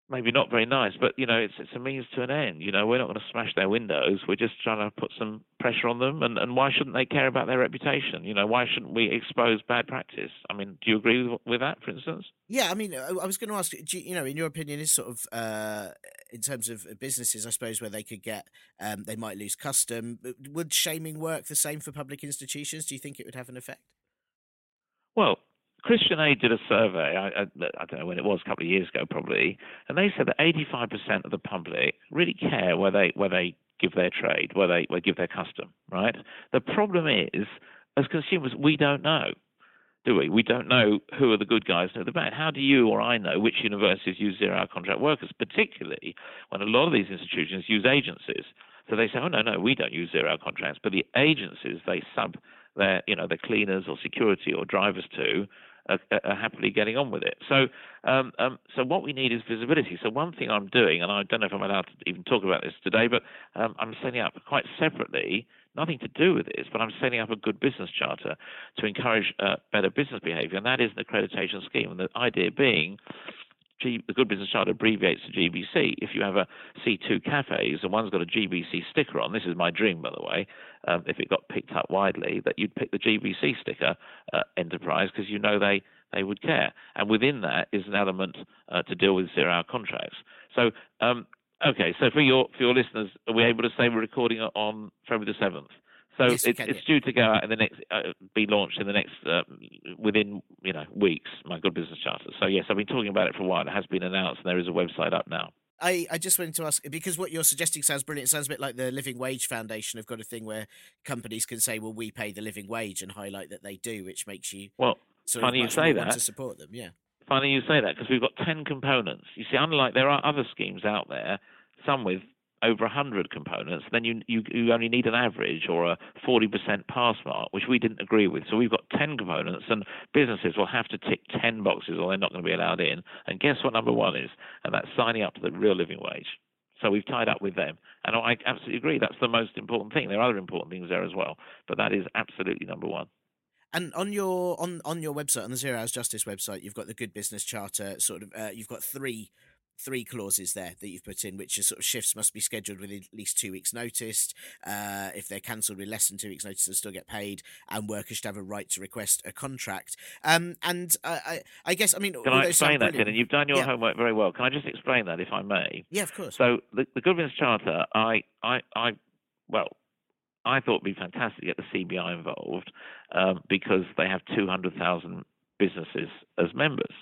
maybe not very nice, but you know, it's it's a means to an end. You know, we're not going to smash their windows. We're just trying to put some pressure on them, and and why shouldn't they care about their reputation? You know, why shouldn't we expose bad practice? I mean, do you agree with, with that, for instance? Yeah, I mean, I was going to ask, you, you, know, in your opinion, is sort of uh, in terms of businesses, I suppose, where they could get, um, they might lose custom. Would shaming work the same for public institutions? Do you think it would have an effect? Well, Christian Aid did a survey, I, I, I, don't know when it was, a couple of years ago probably, and they said that 85% of the public really care where they where they give their trade, where they where they give their custom, right? The problem is, as consumers, we don't know, do we? We don't know who are the good guys and who are the bad. How do you or I know which universities use zero-hour contract workers, particularly when a lot of these institutions use agencies? So they say, oh no, no, we don't use zero-hour contracts, but the agencies they sub their, you know, their cleaners or security or drivers to are, are happily getting on with it. So, um, um, so what we need is visibility. So one thing I'm doing, and I don't know if I'm allowed to even talk about this today, but um, I'm setting up quite separately, nothing to do with this, but I'm setting up a good business charter to encourage uh, better business behaviour, and that is an accreditation scheme. And the idea being G, the Good Business Charter abbreviates to GBC. If you have a C2 cafes and one's got a GBC sticker on, this is my dream, by the way, um, if it got picked up widely, that you'd pick the GBC sticker uh, enterprise because you know they, they would care. And within that is an element uh, to deal with zero-hour contracts. So, um, okay, so for your for your listeners, are we able to say we're recording on February the seventh? So yes, it's, it's due to go out in the next, uh, be launched in the next, uh, within you know weeks. My good business charter. So yes, I've been talking about it for a while. It has been announced, and there is a website up now. I, I just wanted to ask because what you're suggesting sounds brilliant. It sounds a bit like the Living Wage Foundation have got a thing where companies can say, "Well, we pay the living wage," and highlight that they do, which makes you well. funny you say that. To support them, yeah. Funny you say that because we've got ten components. You see, unlike there are other schemes out there, some with over 100 components, then you, you, you only need an average or a 40% pass mark, which we didn't agree with. So we've got 10 components, and businesses will have to tick 10 boxes or they're not going to be allowed in. And guess what number one is? And that's signing up to the real living wage. So we've tied up with them. And I absolutely agree. That's the most important thing. There are other important things there as well, but that is absolutely number one. And on your on on your website, on the Zero Hours Justice website, you've got the Good Business Charter. Sort of, uh, you've got three three clauses there that you've put in, which is sort of shifts must be scheduled with at least two weeks' notice. Uh, if they're cancelled with less than two weeks' notice, they'll still get paid, and workers should have a right to request a contract. Um, and uh, I, I guess, I mean, can I explain that? And you've done your yeah. homework very well. Can I just explain that, if I may? Yeah, of course. So the, the Good Business Charter, I, I, I, well. I thought it'd be fantastic to get the CBI involved um, because they have 200,000 businesses as members.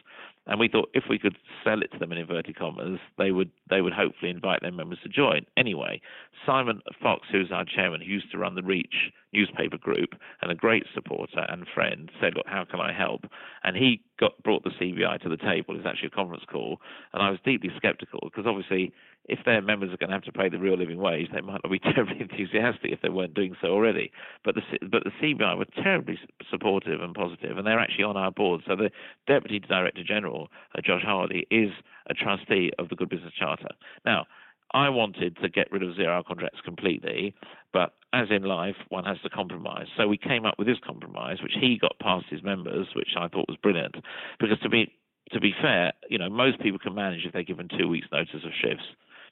And we thought if we could sell it to them in inverted commas, they would they would hopefully invite their members to join. Anyway, Simon Fox, who's our chairman, who used to run the Reach newspaper group and a great supporter and friend, said, "Look, how can I help?" And he got brought the CBI to the table. It was actually a conference call, and I was deeply sceptical because obviously if their members are going to have to pay the real living wage, they might not be terribly enthusiastic if they weren't doing so already. But the but the CBI were terribly supportive and positive, and they're actually on our board. So the Deputy Director General, uh, Josh Hardie, is a trustee of the Good Business Charter. Now. I wanted to get rid of zero-hour contracts completely, but as in life, one has to compromise. So we came up with this compromise, which he got past his members, which I thought was brilliant. Because to be to be fair, you know, most people can manage if they're given two weeks' notice of shifts.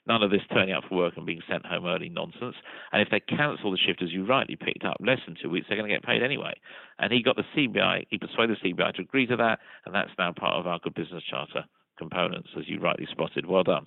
None of this turning up for work and being sent home early nonsense. And if they cancel the shift, as you rightly picked up, less than two weeks, they're going to get paid anyway. And he got the CBI, he persuaded the CBI to agree to that, and that's now part of our Good Business Charter components, as you rightly spotted. Well done.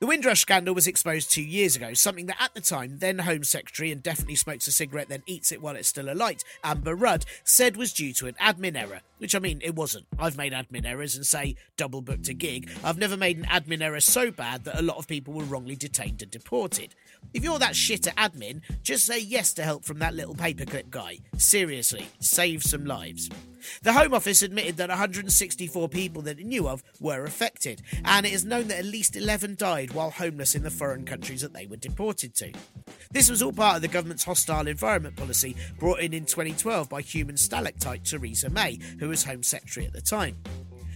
the Windrush scandal was exposed two years ago, something that at the time, then Home Secretary and definitely smokes a cigarette, then eats it while it's still alight, Amber Rudd, said was due to an admin error. Which I mean, it wasn't. I've made admin errors and say double booked a gig. I've never made an admin error so bad that a lot of people were wrongly detained and deported. If you're that shit at admin, just say yes to help from that little paperclip guy. Seriously, save some lives. The Home Office admitted that 164 people that it knew of were affected, and it is known that at least 11 died while homeless in the foreign countries that they were deported to. This was all part of the government's hostile environment policy brought in in 2012 by human stalactite Theresa May, who was Home Secretary at the time.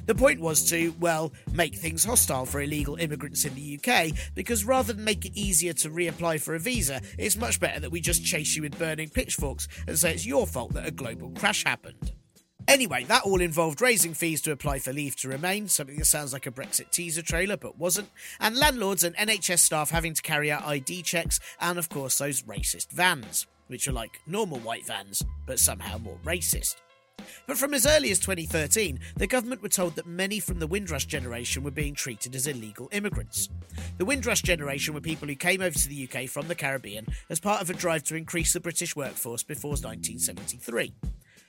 The point was to, well, make things hostile for illegal immigrants in the UK, because rather than make it easier to reapply for a visa, it's much better that we just chase you with burning pitchforks and say it's your fault that a global crash happened. Anyway, that all involved raising fees to apply for leave to remain, something that sounds like a Brexit teaser trailer but wasn't, and landlords and NHS staff having to carry out ID checks, and of course those racist vans, which are like normal white vans, but somehow more racist. But from as early as 2013, the government were told that many from the Windrush generation were being treated as illegal immigrants. The Windrush generation were people who came over to the UK from the Caribbean as part of a drive to increase the British workforce before 1973.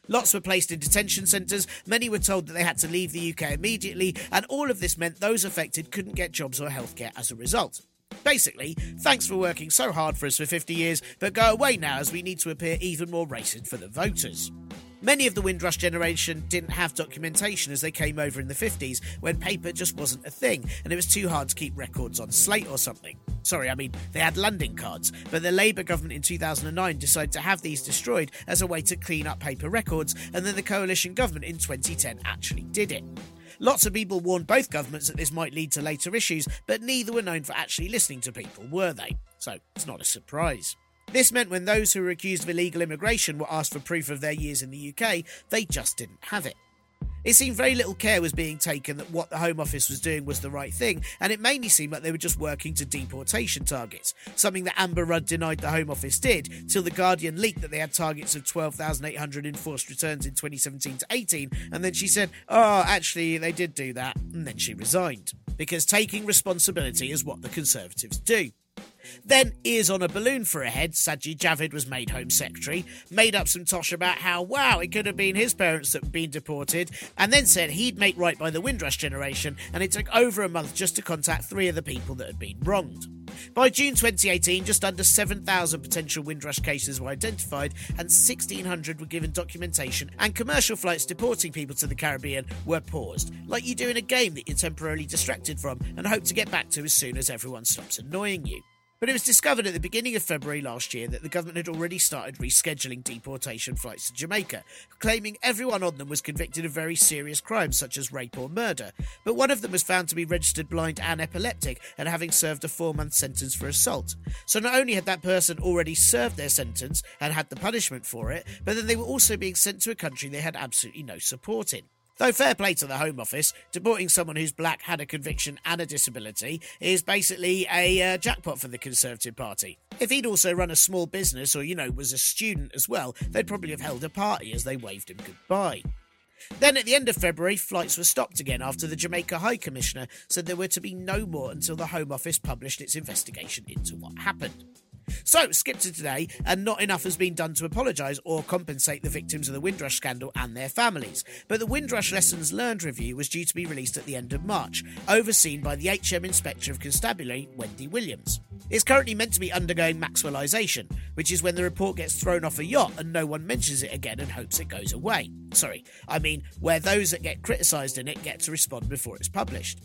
Lots were placed in detention centres, many were told that they had to leave the UK immediately, and all of this meant those affected couldn't get jobs or healthcare as a result. Basically, thanks for working so hard for us for 50 years, but go away now as we need to appear even more racist for the voters. Many of the Windrush generation didn't have documentation as they came over in the 50s when paper just wasn't a thing and it was too hard to keep records on slate or something. Sorry, I mean, they had landing cards, but the Labour government in 2009 decided to have these destroyed as a way to clean up paper records, and then the coalition government in 2010 actually did it. Lots of people warned both governments that this might lead to later issues, but neither were known for actually listening to people, were they? So it's not a surprise. This meant when those who were accused of illegal immigration were asked for proof of their years in the UK, they just didn't have it. It seemed very little care was being taken that what the Home Office was doing was the right thing, and it mainly seemed like they were just working to deportation targets, something that Amber Rudd denied the Home Office did, till The Guardian leaked that they had targets of 12,800 enforced returns in 2017 to 18, and then she said, oh, actually, they did do that, and then she resigned. Because taking responsibility is what the Conservatives do. Then, ears on a balloon for a head, Sajid Javid was made Home Secretary, made up some tosh about how, wow, it could have been his parents that had been deported, and then said he'd make right by the Windrush generation, and it took over a month just to contact three of the people that had been wronged. By June 2018, just under 7,000 potential Windrush cases were identified, and 1,600 were given documentation, and commercial flights deporting people to the Caribbean were paused, like you do in a game that you're temporarily distracted from and hope to get back to as soon as everyone stops annoying you. But it was discovered at the beginning of February last year that the government had already started rescheduling deportation flights to Jamaica, claiming everyone on them was convicted of very serious crimes such as rape or murder. But one of them was found to be registered blind and epileptic and having served a four month sentence for assault. So not only had that person already served their sentence and had the punishment for it, but then they were also being sent to a country they had absolutely no support in. Though fair play to the Home Office, deporting someone who's black, had a conviction, and a disability is basically a uh, jackpot for the Conservative Party. If he'd also run a small business or, you know, was a student as well, they'd probably have held a party as they waved him goodbye. Then at the end of February, flights were stopped again after the Jamaica High Commissioner said there were to be no more until the Home Office published its investigation into what happened. So, skip to today, and not enough has been done to apologise or compensate the victims of the Windrush scandal and their families. But the Windrush Lessons Learned review was due to be released at the end of March, overseen by the HM Inspector of Constabulary, Wendy Williams. It's currently meant to be undergoing Maxwellisation, which is when the report gets thrown off a yacht and no one mentions it again and hopes it goes away. Sorry, I mean where those that get criticised in it get to respond before it's published.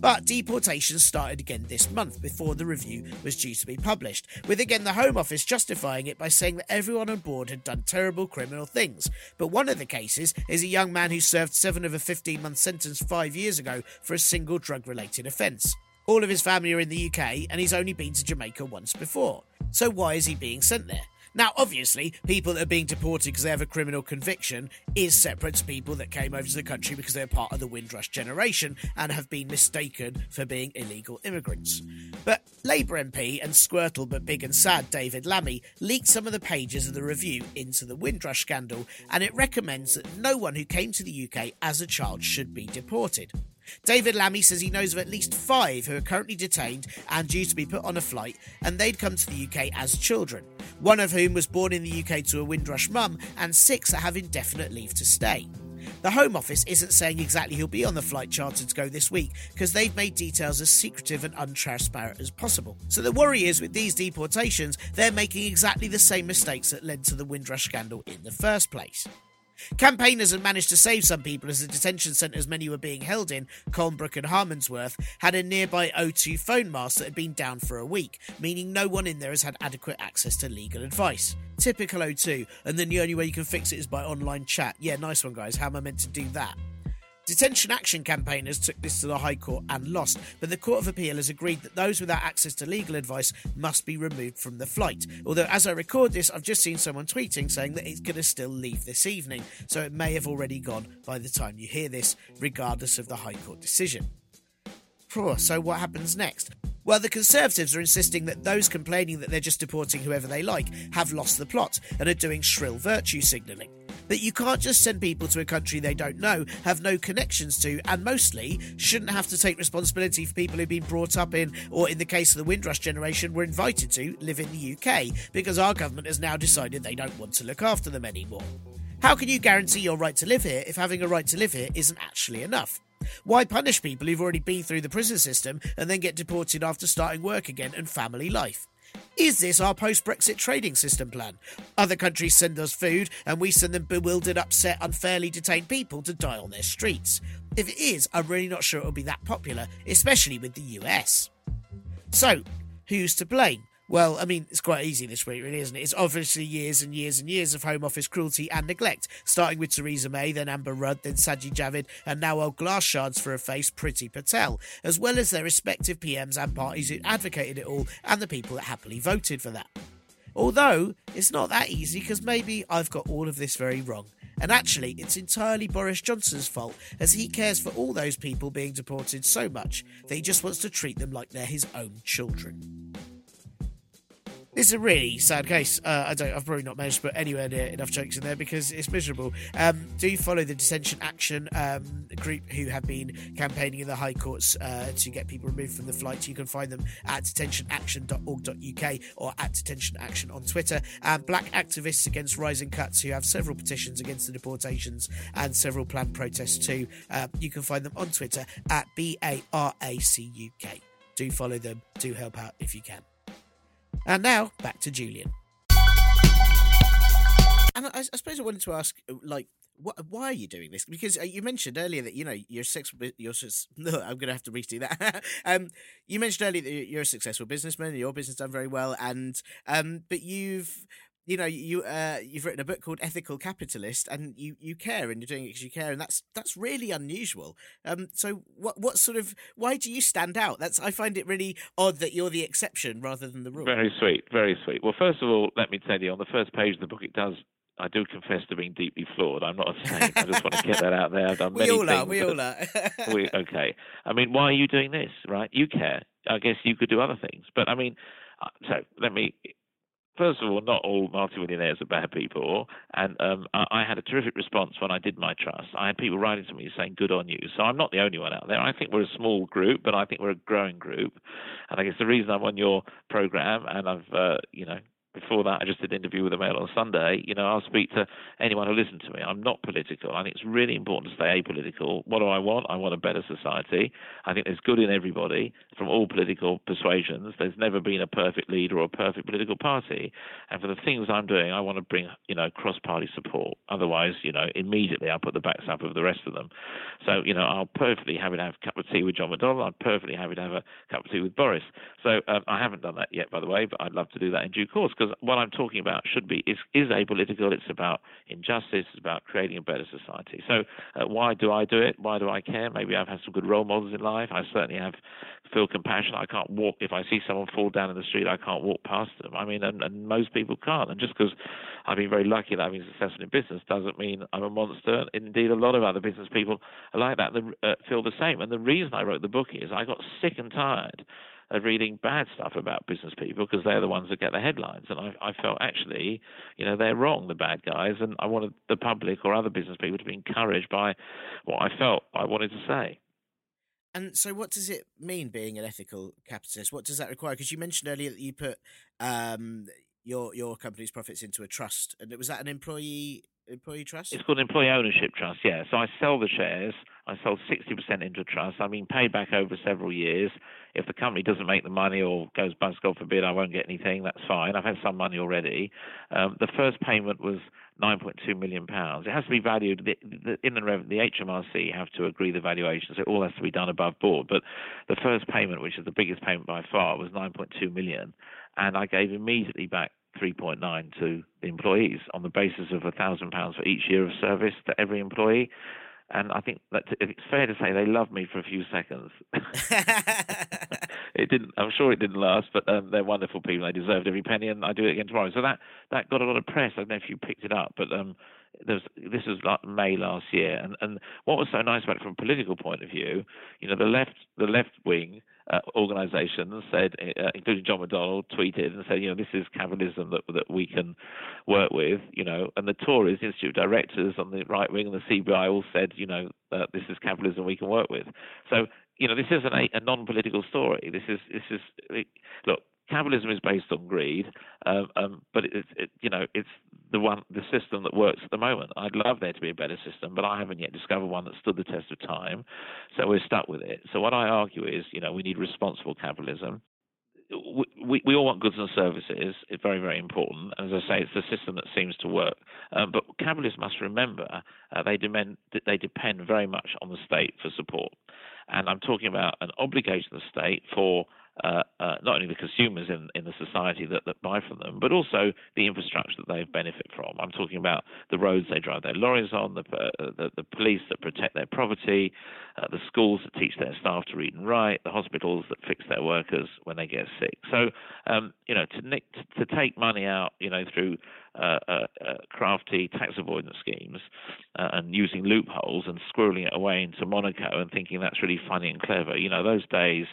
But deportations started again this month before the review was due to be published, with again the Home Office justifying it by saying that everyone on board had done terrible criminal things. But one of the cases is a young man who served seven of a 15 month sentence five years ago for a single drug related offence. All of his family are in the UK and he's only been to Jamaica once before. So why is he being sent there? Now, obviously, people that are being deported because they have a criminal conviction is separate to people that came over to the country because they're part of the Windrush generation and have been mistaken for being illegal immigrants. But Labour MP and Squirtle but big and sad David Lammy leaked some of the pages of the review into the Windrush scandal, and it recommends that no one who came to the UK as a child should be deported. David Lammy says he knows of at least five who are currently detained and due to be put on a flight, and they'd come to the UK as children. One of whom was born in the UK to a Windrush mum, and six that have indefinite leave to stay. The Home Office isn't saying exactly who'll be on the flight chartered to go this week because they've made details as secretive and untransparent as possible. So the worry is with these deportations, they're making exactly the same mistakes that led to the Windrush scandal in the first place. Campaigners had managed to save some people as the detention centres many were being held in, Colnbrook and Harmondsworth, had a nearby O2 phone mast that had been down for a week, meaning no one in there has had adequate access to legal advice. Typical O2, and then the only way you can fix it is by online chat. Yeah, nice one, guys. How am I meant to do that? Detention Action campaigners took this to the High Court and lost, but the Court of Appeal has agreed that those without access to legal advice must be removed from the flight. Although, as I record this, I've just seen someone tweeting saying that it's going to still leave this evening, so it may have already gone by the time you hear this, regardless of the High Court decision. So, what happens next? Well, the Conservatives are insisting that those complaining that they're just deporting whoever they like have lost the plot and are doing shrill virtue signalling that you can't just send people to a country they don't know, have no connections to, and mostly shouldn't have to take responsibility for people who've been brought up in, or in the case of the Windrush generation, were invited to live in the UK because our government has now decided they don't want to look after them anymore. How can you guarantee your right to live here if having a right to live here isn't actually enough? Why punish people who've already been through the prison system and then get deported after starting work again and family life? Is this our post Brexit trading system plan? Other countries send us food and we send them bewildered, upset, unfairly detained people to die on their streets. If it is, I'm really not sure it'll be that popular, especially with the US. So, who's to blame? Well, I mean, it's quite easy this week, really, isn't it? It's obviously years and years and years of Home Office cruelty and neglect, starting with Theresa May, then Amber Rudd, then Sajid Javid, and now old glass shards for a face, Priti Patel, as well as their respective PMs and parties who advocated it all and the people that happily voted for that. Although, it's not that easy because maybe I've got all of this very wrong. And actually, it's entirely Boris Johnson's fault, as he cares for all those people being deported so much that he just wants to treat them like they're his own children. It's a really sad case. Uh, I don't. I've probably not managed to put anywhere near enough jokes in there because it's miserable. Um, do follow the detention action um, group who have been campaigning in the high courts uh, to get people removed from the flight. You can find them at detentionaction.org.uk or at detention action on Twitter. And black activists against rising cuts who have several petitions against the deportations and several planned protests too. Uh, you can find them on Twitter at B A R A C U K. Do follow them. Do help out if you can. And now back to Julian. And I, I suppose I wanted to ask, like, what, why are you doing this? Because uh, you mentioned earlier that you know you're sex. You're just, no, I'm going to have to redo that. um, you mentioned earlier that you're a successful businessman. Your business done very well, and um, but you've you know you uh, you've written a book called Ethical Capitalist, and you you care, and you're doing it because you care, and that's that's really unusual. Um, so what what sort of why do you stand out? That's I find it really odd that you're the exception rather than the rule. Very sweet, very sweet. Well, first of all, let me tell you, on the first page of the book, it does I do confess to being deeply flawed. I'm not a saint. I just want to get that out there. I've done we many all things. are. We all are. we, okay. I mean, why are you doing this? Right? You care. I guess you could do other things. But I mean, uh, so let me first of all, not all multimillionaires are bad people, and um, I, I, had a terrific response when I did my trust. I had people writing to me saying, "Good on you." So I'm not the only one out there. I think we're a small group, but I think we're a growing group, and I guess the reason I'm on your program, and I've, uh, you know, before that, I just did an interview with the Mail on Sunday. You know, I'll speak to anyone who listens to me. I'm not political. I think it's really important to stay apolitical. What do I want? I want a better society. I think there's good in everybody from all political persuasions. There's never been a perfect leader or a perfect political party. And for the things I'm doing, I want to bring, you know, cross-party support. Otherwise, you know, immediately I'll put the backs up of the rest of them. So, you know, I'll perfectly happy to have a cup of tea with John McDonnell. I'm perfectly happy to have a cup of tea with Boris. So um, I haven't done that yet, by the way, but I'd love to do that in due course because what I'm talking about should be is, is apolitical. It's about injustice. It's about creating a better society. So uh, why do I do it? Why do I care? Maybe I've had some good role models in life. I certainly have feel compassion. I can't walk if I see someone fall down in the street. I can't walk past them. I mean, and, and most people can't. And just because I've been very lucky that I've been successful in business doesn't mean I'm a monster. Indeed, a lot of other business people are like that. They uh, feel the same. And the reason I wrote the book is I got sick and tired of reading bad stuff about business people because they're the ones that get the headlines. And I, I felt actually, you know, they're wrong, the bad guys. And I wanted the public or other business people to be encouraged by what I felt I wanted to say. And so, what does it mean being an ethical capitalist? What does that require? Because you mentioned earlier that you put um, your your company's profits into a trust, and was that an employee employee trust? It's called an employee ownership trust. Yeah. So I sell the shares. I sold 60% into a trust. I'm being paid back over several years. If the company doesn't make the money or goes bust, God forbid, I won't get anything. That's fine. I've had some money already. Um, the first payment was 9.2 million pounds. It has to be valued. The, in the, the HMRC have to agree the valuations. It all has to be done above board. But the first payment, which is the biggest payment by far, was 9.2 million, and I gave immediately back 3.9 to the employees on the basis of a thousand pounds for each year of service to every employee. And I think that it's fair to say they loved me for a few seconds. it didn't. I'm sure it didn't last, but um, they're wonderful people. They deserved every penny, and I do it again tomorrow. So that that got a lot of press. I don't know if you picked it up, but um, was, this was like May last year, and and what was so nice about it from a political point of view, you know, the left the left wing uh, organisations said, uh, including John McDonnell, tweeted and said, you know, this is capitalism that that we can work with, you know, and the Tories, Institute directors on the right wing and the CBI all said, you know, uh, this is capitalism we can work with. So, you know, this isn't a, a non-political story. This is this is look, capitalism is based on greed, um, um, but it's it, you know it's the one the system that works at the moment. I'd love there to be a better system, but I haven't yet discovered one that stood the test of time, so we're stuck with it. So what I argue is, you know, we need responsible capitalism. We, we all want goods and services. It's very, very important. As I say, it's the system that seems to work. Um, but capitalists must remember uh, they, demand, they depend very much on the state for support. And I'm talking about an obligation of the state for uh, uh, not only the consumers in, in the society that, that buy from them, but also the infrastructure that they benefit from. I'm talking about the roads they drive their lorries on, the, uh, the, the, police that protect their property, uh, the schools that teach their staff to read and write, the hospitals that fix their workers when they get sick. So, um, you know, to, to take money out, you know, through uh, uh, uh, crafty tax avoidance schemes uh, and using loopholes and squirreling it away into Monaco and thinking that's really funny and clever. You know, those days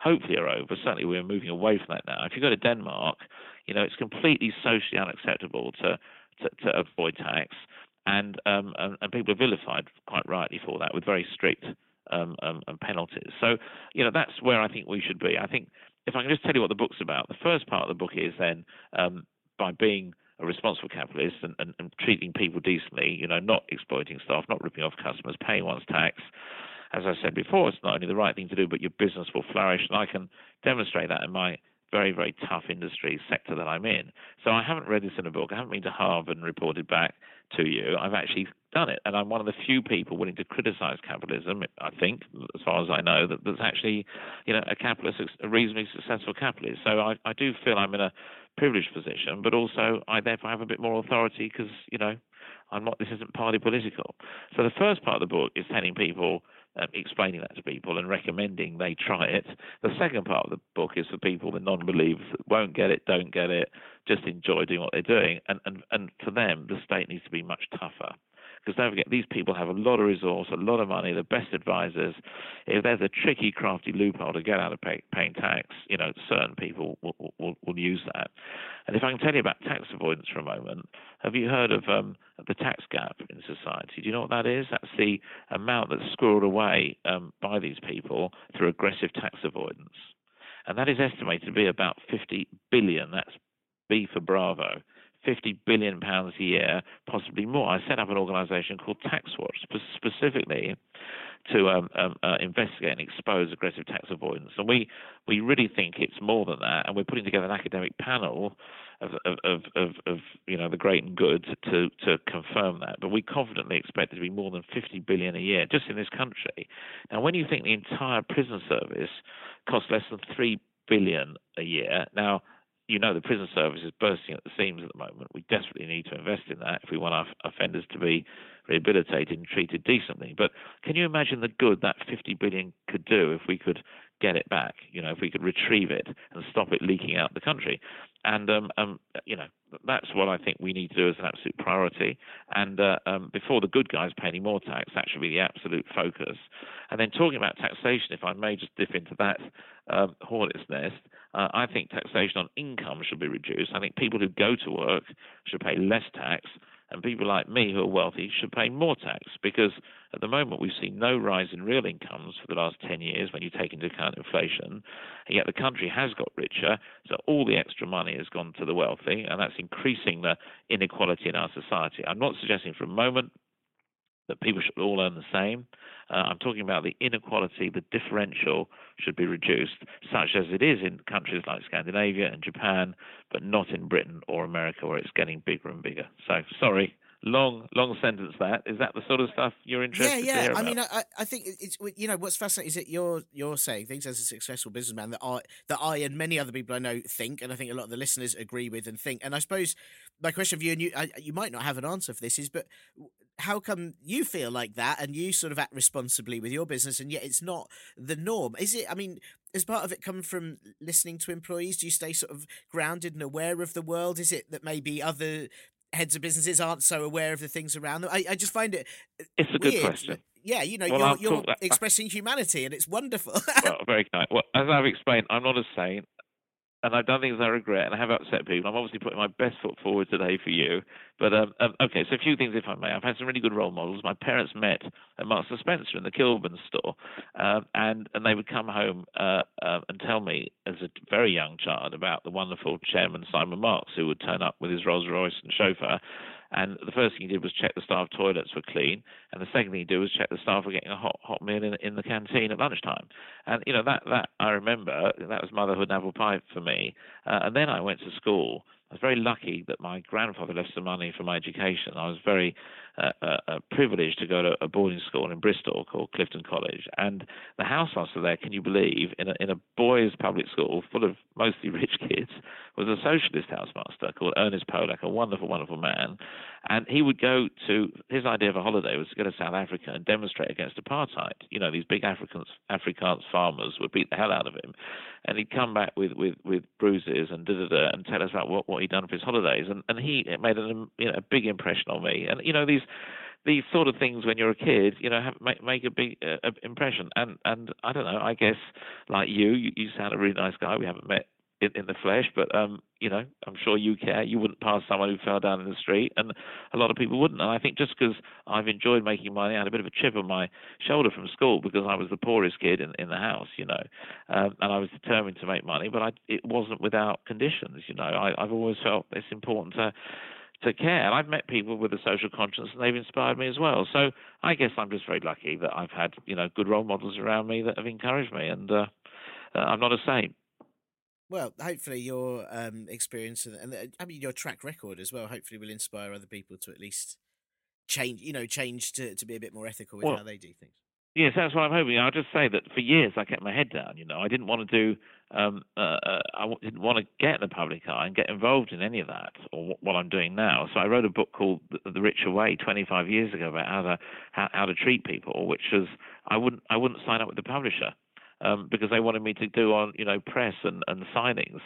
hopefully are over. Certainly, we're moving away from that now. If you go to Denmark, you know, it's completely socially unacceptable to to, to avoid tax, and, um, and, and people are vilified quite rightly for that with very strict um, um, penalties. So, you know, that's where I think we should be. I think if I can just tell you what the book's about, the first part of the book is then um, by being a responsible capitalist and, and, and, treating people decently, you know, not exploiting staff, not ripping off customers, paying one's tax, as I said before, it's not only the right thing to do, but your business will flourish. And I can demonstrate that in my very, very tough industry sector that I'm in. So I haven't read this in a book. I haven't been to Harvard and reported back to you. I've actually done it. And I'm one of the few people willing to criticize capitalism, I think, as far as I know, that that's actually, you know, a capitalist, a reasonably successful capitalist. So I, I do feel I'm in a privileged position, but also I therefore have a bit more authority because, you know, I'm not, this isn't party political. So the first part of the book is telling people um, explaining that to people and recommending they try it. The second part of the book is for people, the non-believers that won't get it, don't get it, just enjoy doing what they're doing. And, and, and for them, the state needs to be much tougher Because don't forget, these people have a lot of resource, a lot of money, the best advisors. If there's a tricky, crafty loophole to get out of pay, paying tax, you know, certain people will, will, will use that. And if I can tell you about tax avoidance for a moment, have you heard of um, the tax gap in society? Do you know what that is? That's the amount that's squirreled away um, by these people through aggressive tax avoidance. And that is estimated to be about 50 billion. That's B for Bravo. 50 billion pounds a year, possibly more. I set up an organisation called TaxWatch specifically to um, um, uh, investigate and expose aggressive tax avoidance, and we we really think it's more than that. And we're putting together an academic panel of of, of, of you know the great and good to to confirm that. But we confidently expect it to be more than 50 billion a year just in this country. Now, when you think the entire prison service costs less than three billion a year, now you know the prison service is bursting at the seams at the moment. We desperately need to invest in that if we want our offenders to be rehabilitated and treated decently. But can you imagine the good that 50 billion could do if we could get it back? You know, if we could retrieve it and stop it leaking out the country. And um, um, you know, that's what I think we need to do as an absolute priority. And uh, um, before the good guys pay any more tax, that should be the absolute focus. And then talking about taxation, if I may just dip into that um, hornet's nest, uh, I think taxation on income should be reduced. I think people who go to work should pay less tax and people like me who are wealthy should pay more tax because at the moment we've seen no rise in real incomes for the last 10 years when you take into account inflation, and yet the country has got richer, so all the extra money has gone to the wealthy, and that's increasing the inequality in our society. I'm not suggesting for a moment that people should all earn the same. Uh, I'm talking about the inequality, the differential should be reduced, such as it is in countries like Scandinavia and Japan, but not in Britain or America, where it's getting bigger and bigger. So, sorry, long long sentence that is that the sort of stuff you're interested in? yeah yeah i mean I, I think it's you know what's fascinating is that you're you're saying things as a successful businessman that i that i and many other people i know think and i think a lot of the listeners agree with and think and i suppose my question for you and you I, you might not have an answer for this is but how come you feel like that and you sort of act responsibly with your business and yet it's not the norm is it i mean is part of it come from listening to employees do you stay sort of grounded and aware of the world is it that maybe other heads of businesses aren't so aware of the things around them. I, I just find it. Uh, it's a weird. good question. Yeah, you know, well, you're, you're expressing humanity, and it's wonderful. well, very kind. Well, as I've explained, I'm not a saint and I've done things I regret, and I have upset people. I'm obviously putting my best foot forward today for you. But um, um, okay, so a few things, if I may. I've had some really good role models. My parents met at Marks and Spencer in the Kilburn store, um, and and they would come home uh, uh, and tell me as a very young child about the wonderful chairman Simon Marks, who would turn up with his Rolls Royce and chauffeur, and the first thing he did was check the staff toilets were clean, and the second thing he did was check the staff were getting a hot hot meal in in the canteen at lunchtime. And you know that that I remember that was motherhood and apple pie for me. Uh, and then I went to school. I was very lucky that my grandfather left some money for my education. I was very uh, privilege to go to a boarding school in Bristol called Clifton College. And the housemaster there, can you believe, in a, in a boys' public school full of mostly rich kids, was a socialist housemaster called Ernest Polak, a wonderful, wonderful man. And he would go to his idea of a holiday was to go to South Africa and demonstrate against apartheid. You know, these big Africans, Afrikaans farmers would beat the hell out of him, and he'd come back with with, with bruises and da da da, and tell us about what, what he'd done for his holidays. And and he made an, you know, a big impression on me. And you know, these these sort of things when you're a kid, you know, have, make, make a big uh, impression. And and I don't know. I guess like you, you, you sound a really nice guy. We haven't met in, in the flesh, but um, you know, I'm sure you care. You wouldn't pass someone who fell down in the street, and a lot of people wouldn't. And I think just because I've enjoyed making money, I had a bit of a chip on my shoulder from school because I was the poorest kid in, in the house, you know, um, and I was determined to make money, but I, it wasn't without conditions, you know. I, I've always felt it's important to to care. And I've met people with a social conscience, and they've inspired me as well. So I guess I'm just very lucky that I've had you know good role models around me that have encouraged me, and uh, uh, I'm not a saint. Well, hopefully your um, experience and, and uh, I mean your track record as well. Hopefully, will inspire other people to at least change. You know, change to to be a bit more ethical with well, how they do things. Yes, that's what I'm hoping. I'll just say that for years I kept my head down. You know, I didn't want to do, um, uh, uh I didn't want to get in the public eye and get involved in any of that or what I'm doing now. So I wrote a book called The Richer Way 25 years ago about how to how, how to treat people, which was I wouldn't I wouldn't sign up with the publisher um, because they wanted me to do on you know press and, and signings.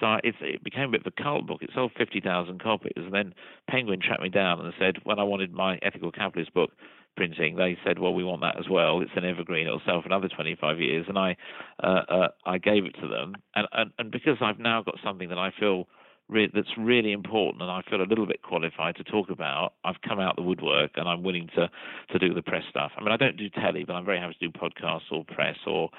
So it became a bit of a cult book. It sold fifty thousand copies, and then Penguin tracked me down and said when I wanted my Ethical Capitalist book printing, they said, "Well, we want that as well. It's an evergreen. It'll sell for another 25 years." And I, uh, uh, I gave it to them, and, and and because I've now got something that I feel re- that's really important, and I feel a little bit qualified to talk about. I've come out the woodwork, and I'm willing to to do the press stuff. I mean, I don't do telly, but I'm very happy to do podcasts or press or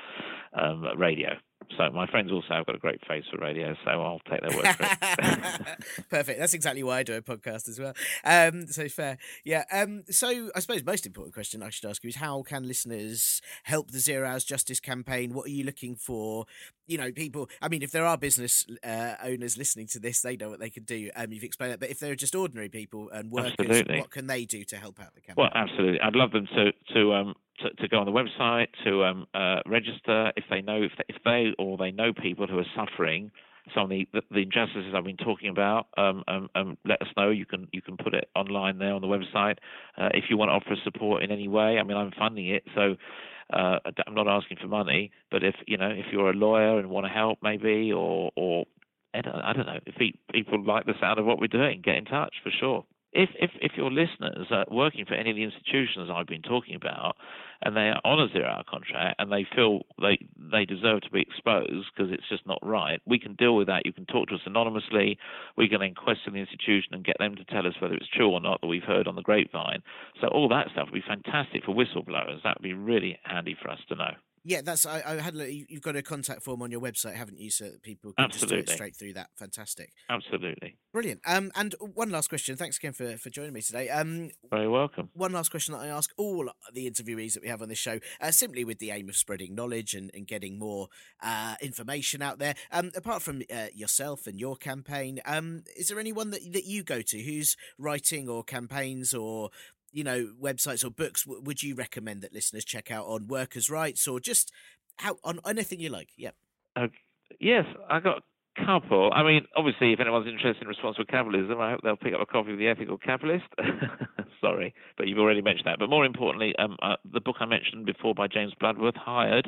um, radio. So my friends also have got a great face for radio, so I'll take their word for it. Perfect. That's exactly why I do a podcast as well. Um, so fair. Yeah. Um, so I suppose most important question I should ask you is how can listeners help the Zero Hours Justice campaign? What are you looking for? You know, people. I mean, if there are business uh, owners listening to this, they know what they can do. Um, you've explained that. But if they're just ordinary people and workers, Absolutely. what can they do to help out the campaign? Well, absolutely. I'd love them to to um to, to go on the website to um uh, register if they know if they, if they or they know people who are suffering some of the, the, the injustices I've been talking about. Um, um, um, let us know. You can you can put it online there on the website. Uh, if you want to offer support in any way, I mean I'm funding it, so. Uh, I'm not asking for money, but if you know if you're a lawyer and want to help, maybe, or or I don't, I don't know, if people like the sound of what we're doing, get in touch for sure if if if your listeners are working for any of the institutions I've been talking about, and they are on a zero-hour contract and they feel they they deserve to be exposed because it's just not right, we can deal with that. You can talk to us anonymously. We can then question the institution and get them to tell us whether it's true or not that we've heard on the grapevine. So all that stuff would be fantastic for whistleblowers. That would be really handy for us to know. Yeah, that's. I, I had. You've got a contact form on your website, haven't you? So that people can Absolutely. just do it straight through that. Fantastic, Absolutely. brilliant. Um, and one last question. Thanks again for for joining me today. Um, Very welcome. one last question that I ask all the interviewees that we have on this show, uh, simply with the aim of spreading knowledge and, and getting more uh, information out there. Um, apart from uh, yourself and your campaign, um, is there anyone that that you go to who's writing or campaigns or you know websites or books w- would you recommend that listeners check out on workers' rights or just how on anything you like? Yep. Uh, yes, I got a couple. I mean, obviously, if anyone's interested in responsible capitalism, I hope they'll pick up a copy of The Ethical Capitalist. Sorry, but you've already mentioned that. But more importantly, um, uh, the book I mentioned before by James Bloodworth, Hired,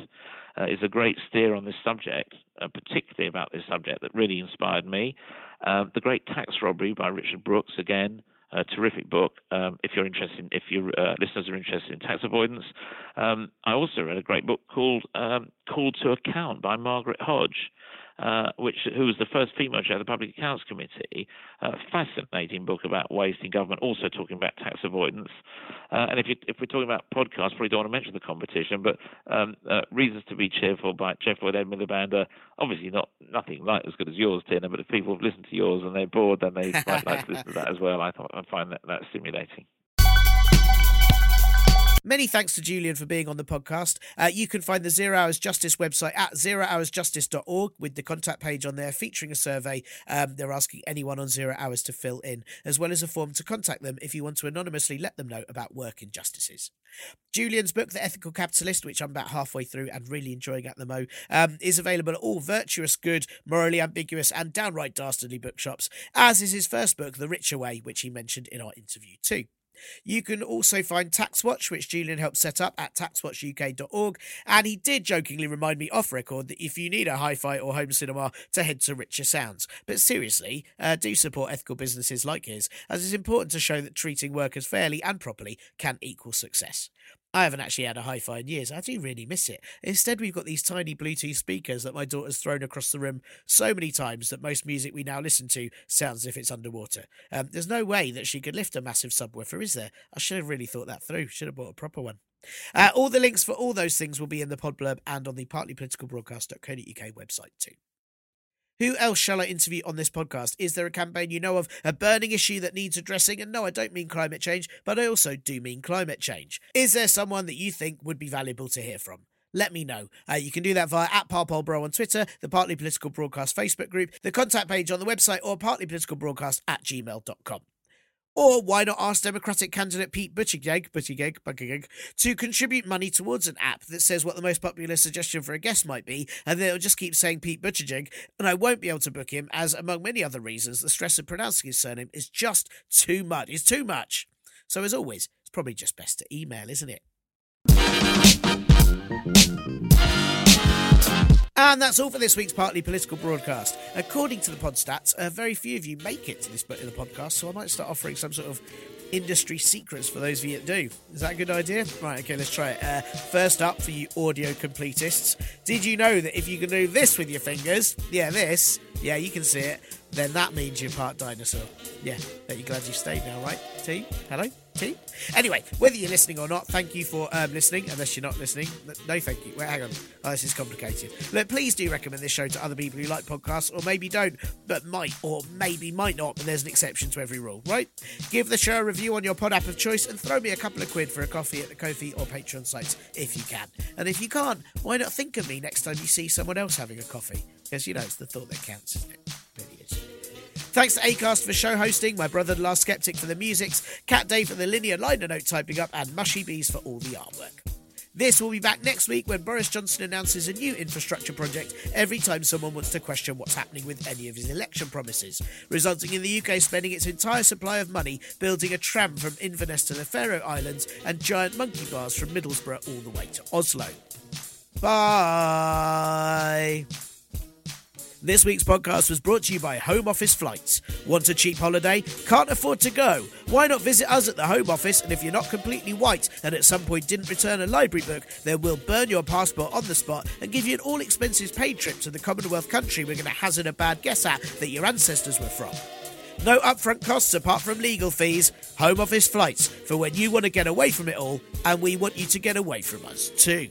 uh, is a great steer on this subject, uh, particularly about this subject that really inspired me. Uh, the Great Tax Robbery by Richard Brooks, again, a terrific book. Um, if you're interested, in, if your uh, listeners are interested in tax avoidance, um, I also read a great book called um, "Called to Account" by Margaret Hodge. Uh, which who was the first female chair of the Public Accounts Committee. A fascinating book about waste in government, also talking about tax avoidance. Uh, and if you, if we're talking about podcasts, probably don't want to mention the competition, but um, uh, Reasons to Be Cheerful by Geoff Lloyd Ed Miliband are obviously not nothing like as good as yours, Tina. But if people have listened to yours and they're bored, then they might like to listen to that as well. I, I find that that stimulating. Many thanks to Julian for being on the podcast. Uh, you can find the Zero Hours Justice website at zerohoursjustice.org with the contact page on there featuring a survey. Um, they're asking anyone on Zero Hours to fill in, as well as a form to contact them if you want to anonymously let them know about work injustices. Julian's book, The Ethical Capitalist, which I'm about halfway through and really enjoying at the mo, um, is available at all virtuous, good, morally ambiguous, and downright dastardly bookshops, as is his first book, The Richer Way, which he mentioned in our interview too. You can also find TaxWatch, which Julian helped set up at taxwatchuk.org. And he did jokingly remind me off record that if you need a hi fi or home cinema, to head to Richer Sounds. But seriously, uh, do support ethical businesses like his, as it's important to show that treating workers fairly and properly can equal success. I haven't actually had a hi fi in years. I do really miss it. Instead, we've got these tiny Bluetooth speakers that my daughter's thrown across the room so many times that most music we now listen to sounds as if it's underwater. Um, there's no way that she could lift a massive subwoofer, is there? I should have really thought that through. Should have bought a proper one. Uh, all the links for all those things will be in the pod blurb and on the partlypoliticalbroadcast.co.uk website too. Who else shall I interview on this podcast? Is there a campaign you know of, a burning issue that needs addressing? And no, I don't mean climate change, but I also do mean climate change. Is there someone that you think would be valuable to hear from? Let me know. Uh, you can do that via at ParpolBro on Twitter, the Partly Political Broadcast Facebook group, the contact page on the website, or partlypoliticalbroadcast at gmail.com. Or why not ask Democratic candidate Pete Buttigieg, Buttigieg, Buttigieg, to contribute money towards an app that says what the most popular suggestion for a guest might be, and then it'll just keep saying Pete Buttigieg, and I won't be able to book him, as among many other reasons, the stress of pronouncing his surname is just too much. It's too much. So as always, it's probably just best to email, isn't it? And that's all for this week's Partly Political broadcast. According to the pod stats, uh, very few of you make it to this bit of the podcast, so I might start offering some sort of industry secrets for those of you that do. Is that a good idea? Right, okay, let's try it. Uh, first up, for you audio completists, did you know that if you can do this with your fingers, yeah, this, yeah, you can see it, then that means you're part dinosaur. Yeah, are you're glad you stayed now, right? T? Hello? T? Anyway, whether you're listening or not, thank you for um, listening. Unless you're not listening, no thank you. Wait, hang on. Oh, this is complicated. Look, please do recommend this show to other people who like podcasts, or maybe don't, but might, or maybe might not, but there's an exception to every rule, right? Give the show a review on your pod app of choice and throw me a couple of quid for a coffee at the Ko-fi or Patreon sites if you can. And if you can't, why not think of me next time you see someone else having a coffee? Because, you know, it's the thought that counts. Thanks to Acast for show hosting, my brother the last skeptic for the musics, Cat Dave for the linear liner note typing up, and Mushy Bees for all the artwork. This will be back next week when Boris Johnson announces a new infrastructure project every time someone wants to question what's happening with any of his election promises, resulting in the UK spending its entire supply of money building a tram from Inverness to the Faroe Islands and giant monkey bars from Middlesbrough all the way to Oslo. Bye. This week's podcast was brought to you by Home Office Flights. Want a cheap holiday? Can't afford to go? Why not visit us at the Home Office? And if you're not completely white and at some point didn't return a library book, then we'll burn your passport on the spot and give you an all expenses paid trip to the Commonwealth country we're going to hazard a bad guess at that your ancestors were from. No upfront costs apart from legal fees. Home Office Flights for when you want to get away from it all, and we want you to get away from us too.